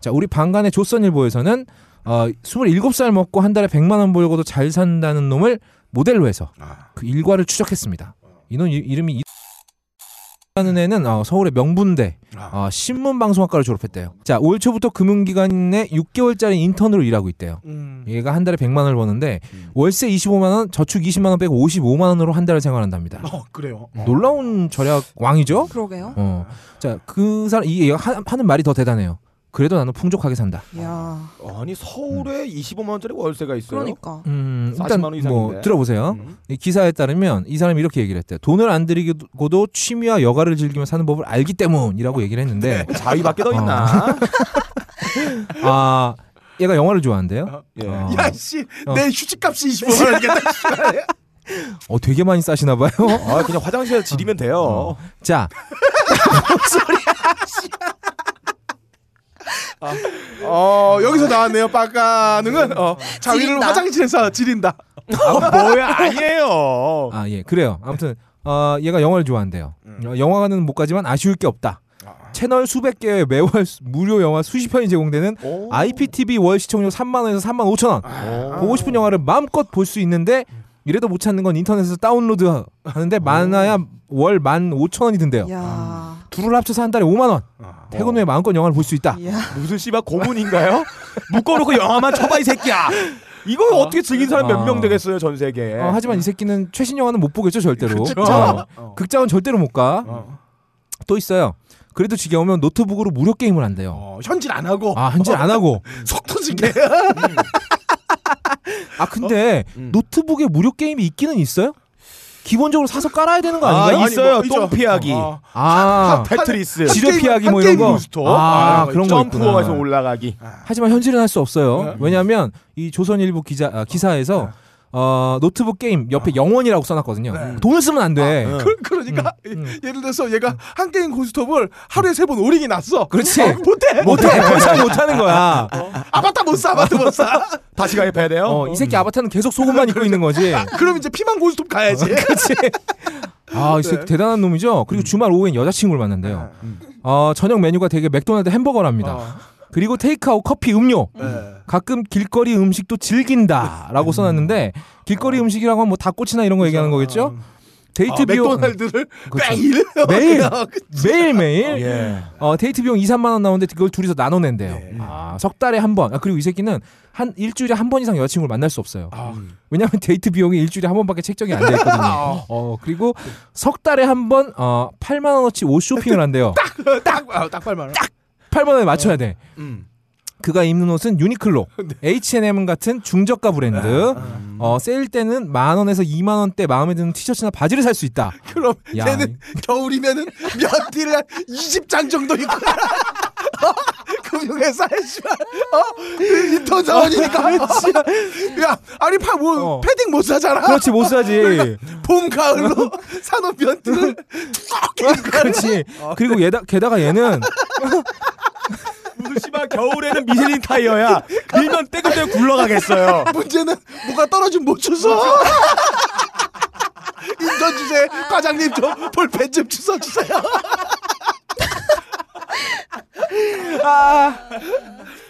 자, 우리 방간의 조선일보에서는 어, 27살 먹고 한 달에 100만 원 벌고도 잘 산다는 놈을 모델로 해서 아. 그 일과를 추적했습니다. 이놈 이- 이름이 이- 라는 애는 어, 서울의 명분대 아. 어, 신문방송학과를 졸업했대요. 자, 올 초부터 금융기관 내 6개월짜리 인턴으로 일하고 있대요. 음. 얘가 한 달에 100만 원을 버는데 월세 25만 원, 저축 20만 원 빼고 55만 원으로 한 달을 생활한답니다. 어 그래요. 어. 놀라운 절약 왕이죠? 그러게요. 어. 자, 그 사람 이 얘가 하- 하는 말이 더 대단해요. 그래도 나는 풍족하게 산다. 야, 아니 서울에 25만 원짜리 월세가 있어요. 그러니까. 음, 40만 일단 원 뭐. 들어보세요. 음. 이 기사에 따르면 이 사람이 이렇게 얘기를 했대요. 돈을 안 들이고도 취미와 여가를 즐기며 사는 법을 알기 때문이라고 얘기를 했는데 자위밖에 더 어. 있나? 아 얘가 영화를 좋아한대요. 예. 어. 야 씨, 어. 내 휴직값이 25만 원이겠다. 어 되게 많이 싸시나 봐요. 아 그냥 화장실에서 지리면 돼요. 어. 자, 어 여기서 나왔네요. 빡가능은 어, 자위를 지린다. 화장실에서 지린다. 아, 뭐야 아니에요. 아 예, 그래요. 아무튼 어, 얘가 영화를 좋아한대요. 음. 어, 영화관은 못 가지만 아쉬울 게 없다. 아. 채널 수백 개의 매월 수- 무료 영화 수십 편이 제공되는 오. IPTV 월 시청료 3만 원에서 3만 5천 원. 아. 보고 싶은 영화를 마음껏 볼 수 있는데 이래도 못 찾는 건 인터넷에서 다운로드 하는데 많아야 월 1만 5천 원이 든대요. 야, 둘을 합쳐서 한 달에 5만 원. 아. 퇴근 후에 마음껏 영화를 볼 수 있다. 야. 무슨 씨발 고문인가요? 묶어놓고 영화만 쳐봐 이 새끼야. 이거 어. 떻게 즐긴 사람 몇 어. 명 되겠어요 전 세계에. 어, 하지만 이 새끼는 최신 영화는 못 보겠죠 절대로. 그쵸. 어. 어. 극장은 절대로 못 가. 어. 또 있어요. 그래도 지겨우면 노트북으로 무료 게임을 한대요. 어, 현질 안 하고 아 한질 안 하고. 속 터지게. 아 근데 음. 노트북에 무료 게임이 있기는 있어요? 기본적으로 사서 깔아야 되는 거 아, 아닌가요? 아니, 있어요. 뭐, 있죠. 똥 피하기. 어. 아, 테트리스. 한 지뢰 피하기 한뭐 이런 거. 부스터. 아, 아, 그런 거 점프해서. 올라가기. 하지만 현질은 할 수 없어요. 네. 왜냐하면 이 조선일보 기자 아, 기사에서 어, 노트북 게임 옆에 영원이라고 써놨거든요. 네. 돈을 쓰면 안 돼. 아, 그, 그러니까 음. 예를 들어서 얘가 한 게임 고스톱을 하루에 세 번 오링이 났어. 그렇지. 어, 못해. 못해. 더 이상 못하는 거야. 아바타 못 사. 아바타 못 사. 다시 가입해야 돼요. 어, 이 새끼 아바타는 계속 속옷만 입고 있는 거지. 그럼 이제 피만 고스톱 가야지. 그렇지. 아, 이 새끼 네. 대단한 놈이죠. 그리고 주말 오후엔 여자친구를 만난대요. 어, 저녁 메뉴가 되게 맥도날드 햄버거랍니다. 그리고 테이크아웃 커피 음료. 음. 네. 가끔 길거리 음식도 즐긴다라고 음. 써놨는데 길거리 아. 음식이라고 하면 뭐 닭꼬치나 이런 거 얘기하는 그렇죠. 거겠죠? 음. 데이트 아, 비용 맥도날드를 그렇죠. 매일 매일 매일 매일 예. 어, 데이트 비용 2, 3만 원 나오는데 그걸 둘이서 나눠낸대요. 예. 아, 석 달에 한 번. 아, 그리고 이 새끼는 한 일주일에 한 번 이상 여자친구를 만날 수 없어요. 아. 왜냐하면 데이트 비용이 일주일에 한 번밖에 책정이 안 돼 있거든요. 아. 어, 그리고 석 달에 한 번 어, 8만 원어치 옷 쇼핑을 한대요. 딱딱딱 아, 딱 8만 원. 딱 8만 원에 맞춰야 돼. 어. 음. 그가 입는 옷은 유니클로, 네. H&M 같은 중저가 브랜드. 음. 어, 세일 때는 만 원에서 2만 원대 마음에 드는 티셔츠나 바지를 살 수 있다. 그럼 야. 걔는 겨울이면은 면 티를 20장 정도 입고 어, 금융회사에 씨발 어 그 인턴 사원이니까 어, 야 아니 파뭐 어. 패딩 못 사잖아 그렇지 못 사지 그러니까 봄 가을로 산업 변투를 그렇지 그리고 얘다, 게다가 얘는 겨울에는 미쉐린 타이어야. 밀면 떼글떼글 굴러가겠어요. 문제는 뭐가 떨어지면 못 주소 인턴 주제 과장님 좀 볼펜 좀 주워 주세요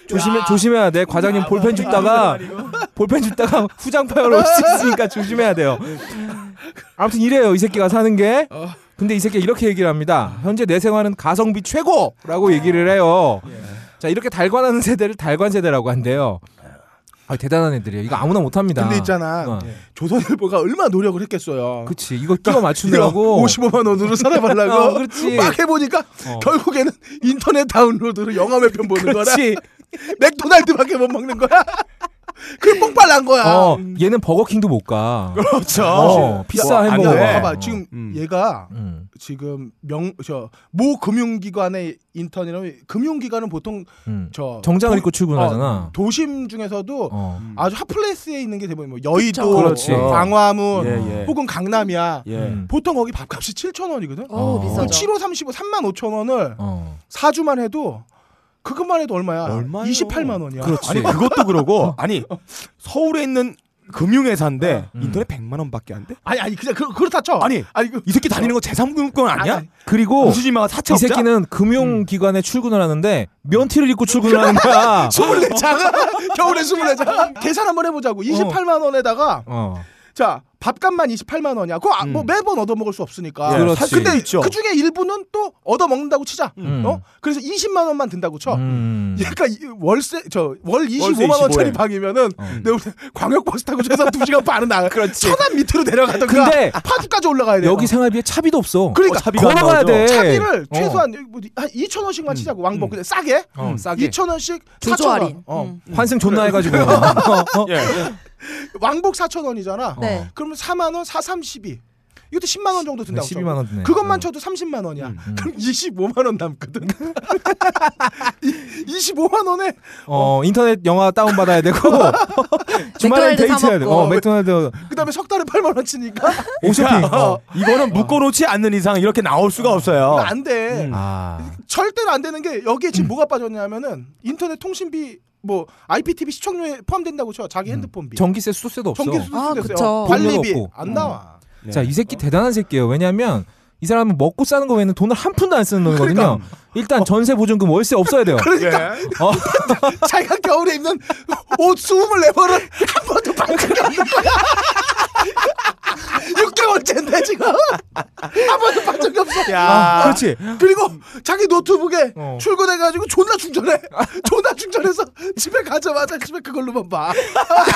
조심해 조심해야 돼. 과장님 볼펜 줍다가 볼펜 줍다가 후장 파열 올수 있으니까 조심해야 돼요. 아무튼 이래요. 이 새끼가 사는 게. 근데 이 새끼가 이렇게 얘기를 합니다. 현재 내 생활은 가성비 최고라고 얘기를 해요. 자 이렇게 달관하는 세대를 달관 세대라고 한대요. 아, 대단한 애들이에요. 이거 아무나 못합니다. 근데 있잖아 어. 조선일보가 얼마나 노력을 했겠어요 그치 이거 끼워 맞추느라고 55만 원으로 살아보려고 어, 그렇지. 막 해보니까 어. 결국에는 인터넷 다운로드로 영화 몇 편 보는 거라 그렇지. 맥도날드밖에 못 먹는 거야. 그 뽕빨 난 거야. 어 얘는 버거킹도 못 가. 그렇죠. 어, 비싸 와, 햄버거. 아니, 돼. 봐봐 지금 음. 얘가 음, 지금 명 저 모 금융기관의 인턴이라면 금융기관은 보통 음. 저 정장을 도- 입고 출근하잖아. 어, 도심 중에서도 어. 아주 핫플레이스에 있는 게 대부분 뭐 여의도, 그렇지. 광화문, 예, 예. 혹은 강남이야. 예. 음. 보통 거기 밥값이 7천 원이거든. 어, 어. 그럼 비싸죠. 7호 35, 3만 5천 원을 어. 4주만 해도 그것만 해도 얼마야? 얼마요? 28만 원이야. 그렇지. 아니 그것도 그러고 아니 서울에 있는 금융회사인데 음. 인터넷 100만 원밖에 안 돼? 아니 아니 그냥 그, 그렇다 쳐. 아니 아니 그 이 새끼 다니는 거 제3금융권 아니야? 아니, 그리고 우수지마가 이 사채업자? 새끼는 금융기관에 출근을 하는데 면티를 입고 출근을 하는 거야. 24장 겨울에 24장 계산 한번 해보자고 28만 원에다가 어. 자 밥값만 28만 원이야 그거 아, 뭐 음. 매번 얻어먹을 수 없으니까 예, 그렇지. 살 수도 있죠. 그 중에 일부는 또 얻어먹는다고 치자 음. 어 그래서 20만 원만 든다고 쳐 음. 이- 월세 저 월 25만 25 원짜리 에. 방이면은 어. 내가 광역버스 타고 최소 2시간 반은 나가 그렇지. 천안 밑으로 내려가던가 근데 파주까지 올라가야 돼 여기 생활비에 차비도 없어. 그러니까 어, 걸어가야. 돼. 차비를 어. 최소한 뭐, 한 2천 원씩만 치자고 왕복 근데 싸게 어, 싸게. 2천 원씩 조조 4천 원 할인. 어. 음. 환승 존나 해가지고. 어, 어. 예. 왕복 4천 원이잖아 네. 그러면 4만 원 4, 3, 12 이것도 10만 원 정도 든다고 12만 원 드네. 그것만 어. 쳐도 30만 원이야. 음. 그럼 25만 원 남거든. 이- 25만 원에 어, 인터넷 영화 다운 받아야 되고 주말에 맥도날드 사 데이트 해야 돼. 어, 맥도날드 그다음에 석 달에 8만 원 치니까 옷 쇼핑. 어. 이거는 묶어 놓지 않는 이상 이렇게 나올 수가 없어요. 안 돼. 음. 아. 절대로 안 되는 게 여기에 지금 뭐가 빠졌냐면은 인터넷 통신비 뭐 IPTV 시청료에 포함된다고 쳐. 자기 핸드폰비. 전기세 수도세도 없어. 전기 수도 아. 그쵸. 관리비 돈도 없고. 안 나와. 네. 자, 이 새끼 대단한 새끼예요. 왜냐면 이 사람은 먹고 사는 거 외에는 돈을 한 푼도 안 쓰는 놈이거든요. 일단 전세 보증금 월세 없어야 돼요. 그러니까 어. 자기가 겨울에 입는 옷 24벌을 한 번도 반 적이 없는 거야. 6개월째인데 지금 한 번도 반 적이 없어. 아, 그렇지. 그리고 자기 노트북에 어. 출근해가지고 존나 충전해. 존나 충전해서 집에 가자마자 집에 그걸로만 봐.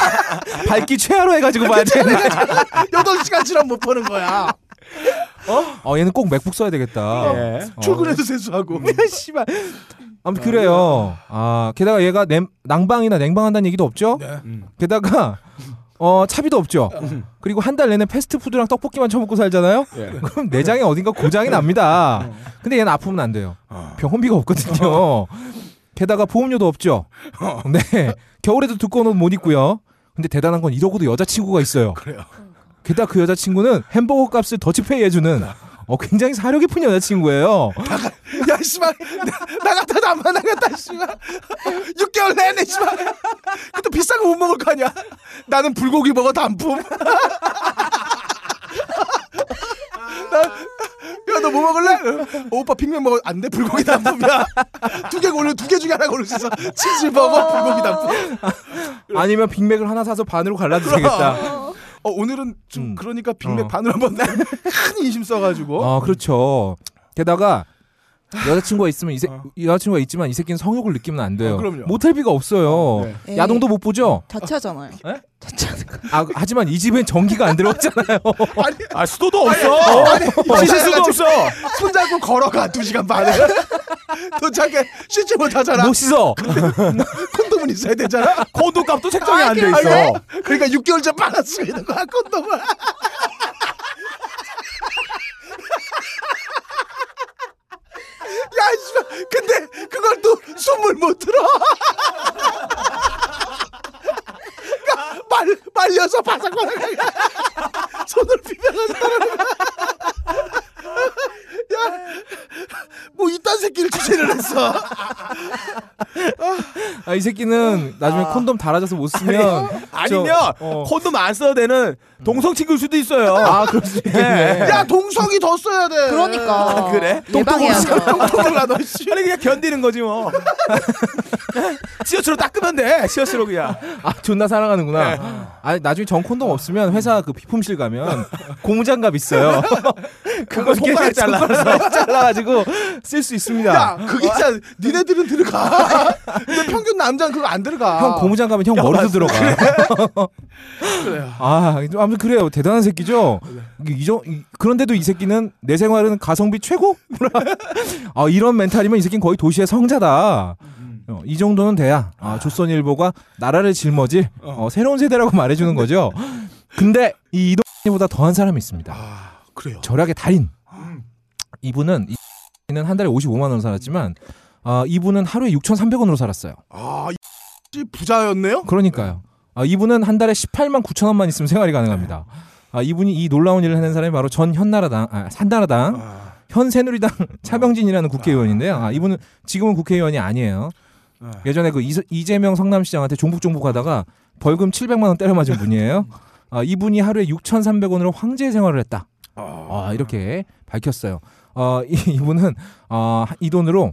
밝기 최하로 해가지고 봐야 돼. 8시간 지난 못 보는 거야. 어, 얘는 꼭 맥북 써야 되겠다. 예. 어. 출근해도 세수하고. 씨발. 아무튼 그래요. 아, 게다가 얘가 냉, 낭방이나 냉방한다는 얘기도 없죠? 네. 음. 게다가 어, 차비도 없죠. 그리고 한 달 내내 패스트푸드랑 떡볶이만 처먹고 살잖아요. 예. 그럼 내장에 어딘가 고장이 납니다. 근데 얘는 아프면 안 돼요. 병원비가 없거든요. 게다가 보험료도 없죠. 네. 겨울에도 두꺼운 옷 못 입고요. 근데 대단한 건 이러고도 여자친구가 있어요. 그래요. 게다가 그 여자친구는 햄버거 값을 더치페이 해주는 어, 굉장히 사려 깊은 여자친구예요. 야, 씨발. 나, 나 같아도 안 만나겠다, 씨발. 6개월 내내, 씨발. 그것도 비싼 거 못 먹을 거 아니야. 나는 불고기 먹어, 단품. 나, 야, 너 뭐 먹을래? 어, 오빠 빅맥 먹어. 안 돼, 불고기 단품이야. 두 개 고르, 두 개 중에 하나 고를 수 있어. 치즈버거, 불고기 단품. 아니면 빅맥을 하나 사서 반으로 갈라도 되겠다. 어, 오늘은 좀, 음. 그러니까 빅맥 어. 반으로 한번 큰 인심 써가지고. 어, 그렇죠. 게다가 여자친구가 있으면 이 새, 어. 여자친구가 있지만 이 새끼는 성욕을 느끼면 안 돼요. 어, 그럼요. 모텔비가 없어요. 네. 예. 야동도 못 보죠. 자차잖아요. 에? 자차는 거. 아, 하지만 이 집엔 전기가 안 들어오잖아요. 아니 아 수도도 없어. 아니 씻을 수도 없어. 손잡고 걸어가 두 시간 반에 도착해 씻지 못하잖아. 못 씻어. 콘돔은 있어야 되잖아. 콘도 값도 책정이 안돼 아니, 있어. 그러니까 6개월 전 빨아쓰고 있는 거야 콘돔을. 야, 씨발. 근데 그걸 또 숨을 못 들어. 그러니까 말 말려서 바삭바삭하게 손을 비벼가지고 따라는 거야. 야, 뭐 이딴 새끼를 주제를 했어. 아, 이 새끼는 나중에 콘돔 달아져서 못 쓰면 아니면 저- 어. 콘돔 안 써도 되는 동성 친구일 수도 있어요. 아, 그럴 수 있겠네. 야, 동성이 더 써야 돼. 그러니까. 아, 그래? 예방해야죠. 동성아 너 씨. 아니 그냥 견디는 거지 뭐. 시어스로 닦으면 돼. 시어스로 그냥. 아, 존나 사랑하는구나. 네. 아, 나중에 전 콘돔 없으면 회사 그 비품실 가면 고무장갑 있어요. 그거 손가락 잘라. 손가락 잘라가지고 쓸 수 있습니다. 야, 그게 진짜 니네들은 들어가. 근데 평균 남자는 그거 안 들어가. 형 고무장갑은 형 머리도 들어가. 그래요. 아, 아무튼 그래요. 대단한 새끼죠. 이게 이정 이- 그런데도 이 새끼는 내 생활은 가성비 최고. 아, 이런 멘탈이면 이 새끼는 거의 도시의 성자다. 어, 이 정도는 돼야 아, 조선일보가 나라를 짊어질 어, 새로운 세대라고 말해주는 거죠. 근데 이 이동보다 더한 사람이 있습니다. 아, 그래요. 절약의 달인. 이분은 이는 한 달에 55만 원 살았지만 아, 이분은 하루에 6,300원으로 살았어요. 아, 이 부자였네요. 그러니까요. 아, 이분은 한 달에 18만 9천 원만 있으면 생활이 가능합니다. 아, 이분이 이 놀라운 일을 해낸 사람이 바로 전 현나라당, 아, 산나라당, 아, 현새누리당 차병진이라는 국회의원인데요. 아, 이분은 지금은 국회의원이 아니에요. 아. 예전에 그 이재명 성남시장한테 종북종북하다가 벌금 700만 원 때려 맞은 분이에요. 아, 이분이 하루에 6,300원으로 황제 생활을 했다. 아, 이렇게 밝혔어요. 어, 이, 이분은 어, 이 돈으로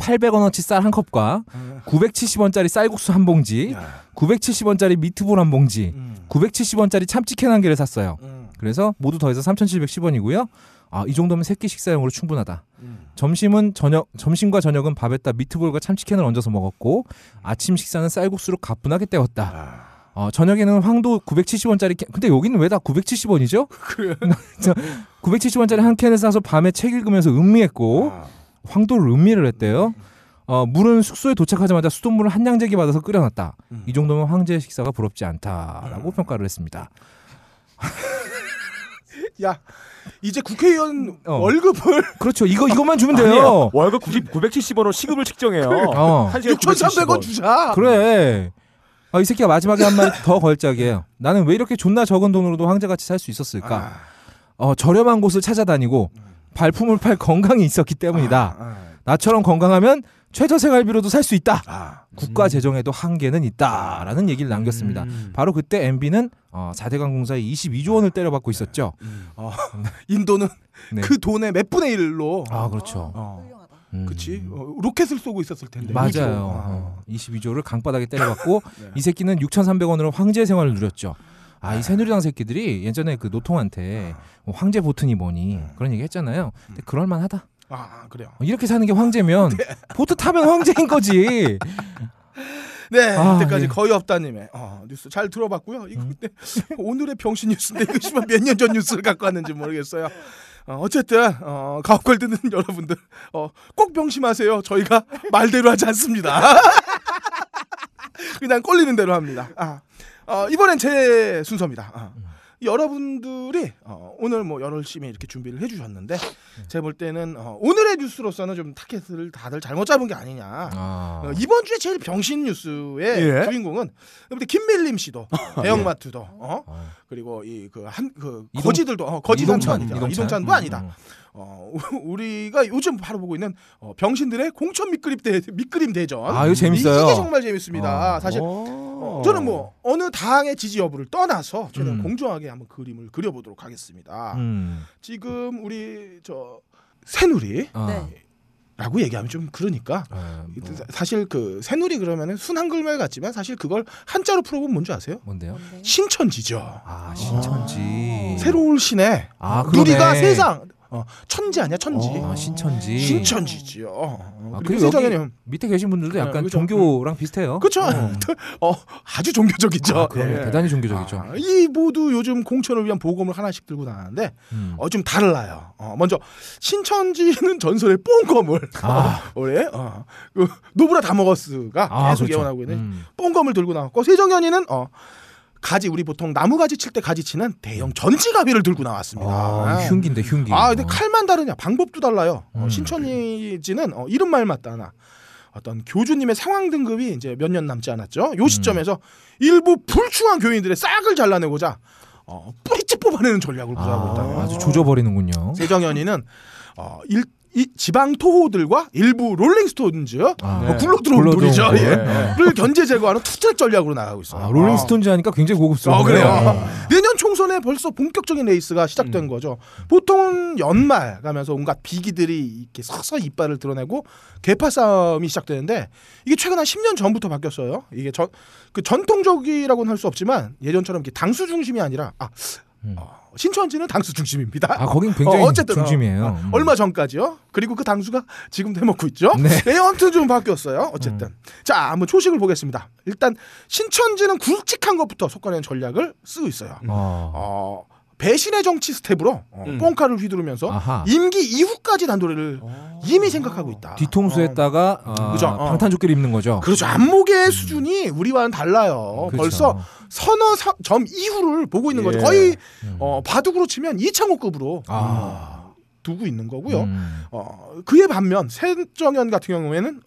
800원어치 쌀 한 컵과 970원짜리 쌀국수 한 봉지, 야. 970원짜리 미트볼 한 봉지, 음. 970원짜리 참치캔 한 개를 샀어요. 음. 그래서 모두 더해서 3,710원이고요. 아, 이 정도면 세끼 식사용으로 충분하다. 음. 점심은 저녁 점심과 저녁은 밥에다 미트볼과 참치캔을 얹어서 먹었고 아침 식사는 쌀국수로 가뿐하게 때웠다. 아. 어, 저녁에는 황도 970원짜리 캔. 근데 여기는 왜 다 970원이죠? 그래. 970원짜리 한 캔을 사서 밤에 책 읽으면서 음미했고 아. 황도를 음미를 했대요. 어, 물은 숙소에 도착하자마자 수돗물을 한 양재기 받아서 끓여놨다. 음. 이 정도면 황제의 식사가 부럽지 않다라고 평가를 했습니다. 야, 이제 국회의원 어. 월급을 그렇죠. 이거 이것만 주면 돼요. 아니에요. 월급 90, 970원으로 시급을 측정해요. 어. 한 시간에 6,300원 970원. 주자. 그래. 아, 이 새끼가 마지막에 한 말이 더 걸작이에요. 나는 왜 이렇게 존나 적은 돈으로도 황제같이 살 수 있었을까? 아. 어, 저렴한 곳을 찾아다니고 발품을 팔 건강이 있었기 때문이다. 아. 나처럼 건강하면 최저 생활비로도 살 수 있다. 아. 국가 재정에도 한계는 있다라는 얘기를 남겼습니다. 음. 바로 그때 MB는 어, 4대강 공사에 22조 원을 때려받고 있었죠. 어, 인도는 네. 그 돈의 몇 분의 1로 아 그렇죠. 어. 음. 그치 어, 로켓을 쏘고 있었을 텐데 맞아요. 우주로. 어, 22조를 강바닥에 때려받고 네. 이 새끼는 6,300원으로 황제 생활을 누렸죠. 아, 이 새누리당 새끼들이 예전에 그 노통한테 뭐 황제 보트니 뭐니 그런 얘기 했잖아요. 근데 그럴 만하다. 아 그래요. 어, 이렇게 사는 게 황제면 보트 타면 황제인 거지. 네 아, 이때까지 예. 거의 없다님의 어, 뉴스 잘 들어봤고요. 이거 음. 오늘의 병신 뉴스인데 씨발 몇년 전 뉴스를 갖고 왔는지 모르겠어요. 어, 어쨌든 어, 가옥걸 듣는 여러분들 어, 꼭 명심하세요. 저희가 말대로 하지 않습니다. 그냥 꼴리는 대로 합니다. 아, 어, 이번엔 제 순서입니다 아. 여러분들이 어, 오늘 뭐 열심히 이렇게 준비를 해주셨는데 제가 볼 때는 어, 오늘의 뉴스로서는 좀 타켓을 다들 잘못 잡은 게 아니냐 아. 어, 이번 주에 제일 병신 뉴스의 예. 주인공은 여러분들 김밀림 씨도 대형마트도 어? 어. 그리고 이 그 한그 이동- 거지들도 어, 거지산도 아니다 이동찬. 이동찬도 음, 아니다 음. 어, 우- 우리가 요즘 바로 보고 있는 어, 병신들의 공천 밑그림 대 밑그림 대전 아, 이거 재밌어요. 이, 게 정말 재밌습니다 어. 사실 어. 어, 저는 뭐 어느 당의 지지 여부를 떠나서 저는 음. 공정하게 한번 그림을 그려보도록 하겠습니다 음. 지금 우리 저 새누리 아. 네. 라고 얘기하면 좀 그러니까 아, 뭐, 사- 사실 그 새누리 그러면은 순 한 글말 같지만 사실 그걸 한자로 풀어보면 뭔지 아세요? 뭔데요? 뭔데? 신천지죠. 아 신천지. 새로울 시내 아 그러네. 누리가 세상 어, 천지 아니야 천지. 아, 신천지. 신천지지요. 어, 아, 그리고 여기 세정연이 밑에 계신 분들도 네, 약간 그죠. 종교랑 비슷해요. 그렇죠. 어, 아주 종교적이죠. 아, 그럼요. 예. 대단히 종교적이죠. 아, 이 모두 요즘 공천을 위한 보검을 하나씩 들고 나가는데 음. 어, 좀 달라요. 어, 먼저 신천지는 전설의 뽕검을 아. 올해 어, 그 노브라 다머거스가 아, 계속 그렇죠. 예언하고 있는 음. 뽕검을 들고 나왔고 세정연이는 어, 가지 우리 보통 나무 가지 칠 때 가지 치는 대형 전지 가위를 들고 나왔습니다. 아, 흉기인데 흉기. 아, 근데 어. 칼만 다르냐? 방법도 달라요. 어, 음. 신천지는 어, 이름 말 맞다 하나. 어떤 교주님의 상황 등급이 이제 몇 년 남지 않았죠. 요 시점에서 일부 불충한 교인들의 싹을 잘라내고자 어, 뿌리째 뽑아내는 전략을 구사하고 있다. 아, 아주 조져버리는군요. 세정연이는 어, 일, 이 지방 토호들과 일부 롤링스톤즈 아, 어, 굴러 들어온 굴러. 들어온 예. 거. 를 견제 제거하는 투트랙 전략으로 나가고 있어요. 아, 롤링스톤즈 하니까 굉장히 고급스러워. 어, 그래요. 내년 총선에 벌써 본격적인 레이스가 시작된 거죠. 보통은 연말 가면서 온갖 비기들이 이렇게 서서히 이빨을 드러내고 계파 싸움이 시작되는데 이게 최근 한 10년 전부터 바뀌었어요. 이게 전, 그 전통적이라고는 할 수 없지만 예전처럼 이렇게 당수 중심이 아니라 아, 음. 어, 신천지는 당수 중심입니다. 아, 거긴 굉장히 어, 어쨌든 중심이에요. 어, 음. 얼마 전까지요. 그리고 그 당수가 지금 해먹고 있죠. 네. 네. 아무튼 좀 바뀌었어요. 어쨌든 자 한번 초식을 보겠습니다. 일단 신천지는 굵직한 것부터 솎아내는 전략을 쓰고 있어요. 어. 어, 배신의 정치 스텝으로 어, 음. 뽕카를 휘두르면서 아하. 임기 이후까지 단도리를 이미 생각하고 있다. 뒤통수에다가 어, 그죠. 어. 방탄조끼를 입는 거죠. 그렇죠. 안목의 수준이 우리와는 달라요. 그렇죠. 벌써 서너 사- 점 이후를 보고 있는 거죠. 예. 거의 음. 어, 바둑으로 치면 이창호급으로 아. 두고 있는 거고요. 음. 어, 그에 반면 세정연 같은 경우에는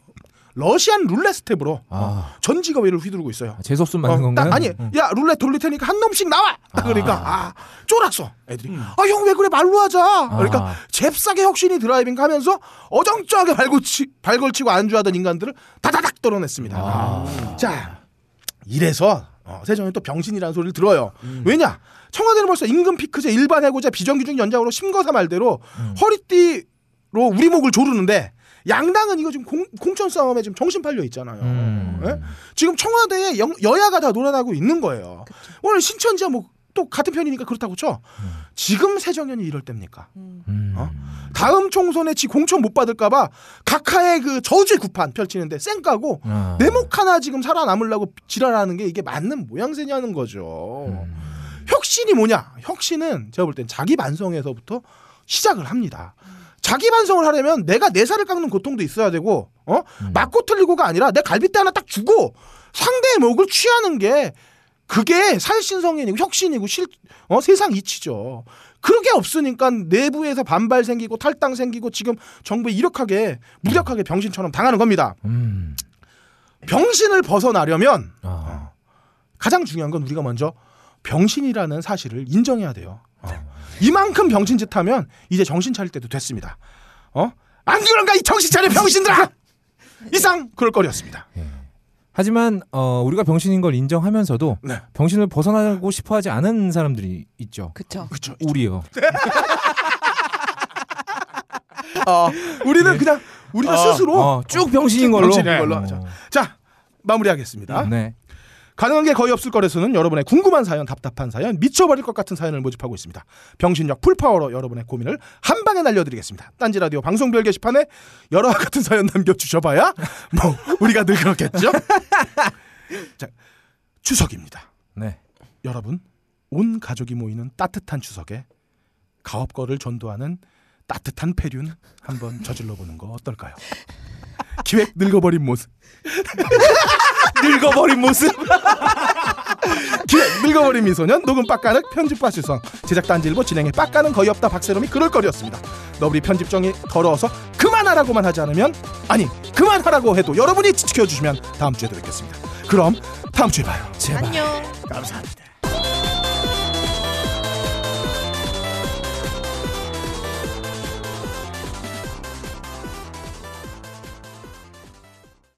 러시안 룰렛 스텝으로 아. 전지가위를 휘두르고 있어요. 재수없음 맞는 어, 건가요? 딱, 아니, 음. 야 룰렛 돌릴 테니까 한 놈씩 나와. 아. 그러니까 아 쫄았어. 애들이. 아 형 왜 그래 말로 하자. 그러니까 아. 잽싸게 혁신이 driving 하면서 어정쩡하게 발걸치, 발걸치고 안주하던 인간들을 다다닥 떨어냈습니다. 아. 자 이래서 어, 세정이 또 병신이라는 소리를 들어요. 음. 왜냐? 청와대는 벌써 임금 피크제 일반 해고자 비정규직 연장으로 심거사 말대로 음. 허리띠로 우리 목을 조르는데 양당은 이거 지금 공, 공천 싸움에 지금 정신 팔려 있잖아요. 음. 예? 지금 청와대에 영- 여야가 다 놀아나고 있는 거예요. 오늘 신천지야 뭐또 같은 편이니까 그렇다고 쳐. 지금 세정연이 이럴 때입니까? 음. 어? 다음 총선에 지 공천 못 받을까봐 각하의 그 저주의 구판 펼치는데 쌩까고 아. 내목 하나 지금 살아남으려고 지랄하는 게 이게 맞는 모양새냐는 거죠. 음. 혁신이 뭐냐? 혁신은 제가 볼 땐 자기 반성에서부터 시작을 합니다. 자기 반성을 하려면 내가 내 살을 깎는 고통도 있어야 되고, 어? 음. 맞고 틀리고가 아니라 내 갈빗대 하나 딱 주고 상대의 목을 취하는 게 그게 살신성인이고 혁신이고 실, 어? 세상 이치죠. 그게 없으니까 내부에서 반발 생기고 탈당 생기고 지금 정부에 이력하게 무력하게 병신처럼 당하는 겁니다. 음. 병신을 벗어나려면 아. 가장 중요한 건 우리가 먼저 병신이라는 사실을 인정해야 돼요. 어. 이만큼 병신 짓 하면 이제 정신 차릴 때도 됐습니다. 어? 안 그런가 이 정신 차려 병신들아! 이상 그럴 거리였습니다. 하지만 어, 우리가 병신인 걸 인정하면서도 네. 병신을 벗어나고 싶어하지 않은 사람들이 있죠. 그쵸. 그렇죠. 우리요. 어, 우리는 그냥 우리가 스스로 어, 쭉 병신인 걸로. 병신인 걸로 어. 하자. 자 마무리하겠습니다. 네. 가능한 게 거의 없을 거래서는 여러분의 궁금한 사연, 답답한 사연, 미쳐버릴 것 같은 사연을 모집하고 있습니다. 병신력 풀파워로 여러분의 고민을 한 방에 날려드리겠습니다. 딴지 라디오 방송별 게시판에 여러 같은 사연 남겨주셔봐야 뭐 우리가 늘 그렇겠죠. 자 추석입니다. 네. 여러분 온 가족이 모이는 따뜻한 추석에 가업거를 전도하는 따뜻한 폐륜 한번 저질러 보는 거 어떨까요? 기획 늙어버린 모습. 늙어버린 모습. 기획 늙어버린 미소년 녹음 빡가는 편집 파실성 제작 단지일보 진행에 빡가는 거의 없다 박세롬이 그럴 거리였습니다. 너블이 편집정이 더러워서 그만하라고만 하지 않으면 아니 그만하라고 해도 여러분이 지켜주시면 다음 주에 뵙겠습니다. 그럼 다음 주에 봐요. 제발. 안녕. 감사합니다.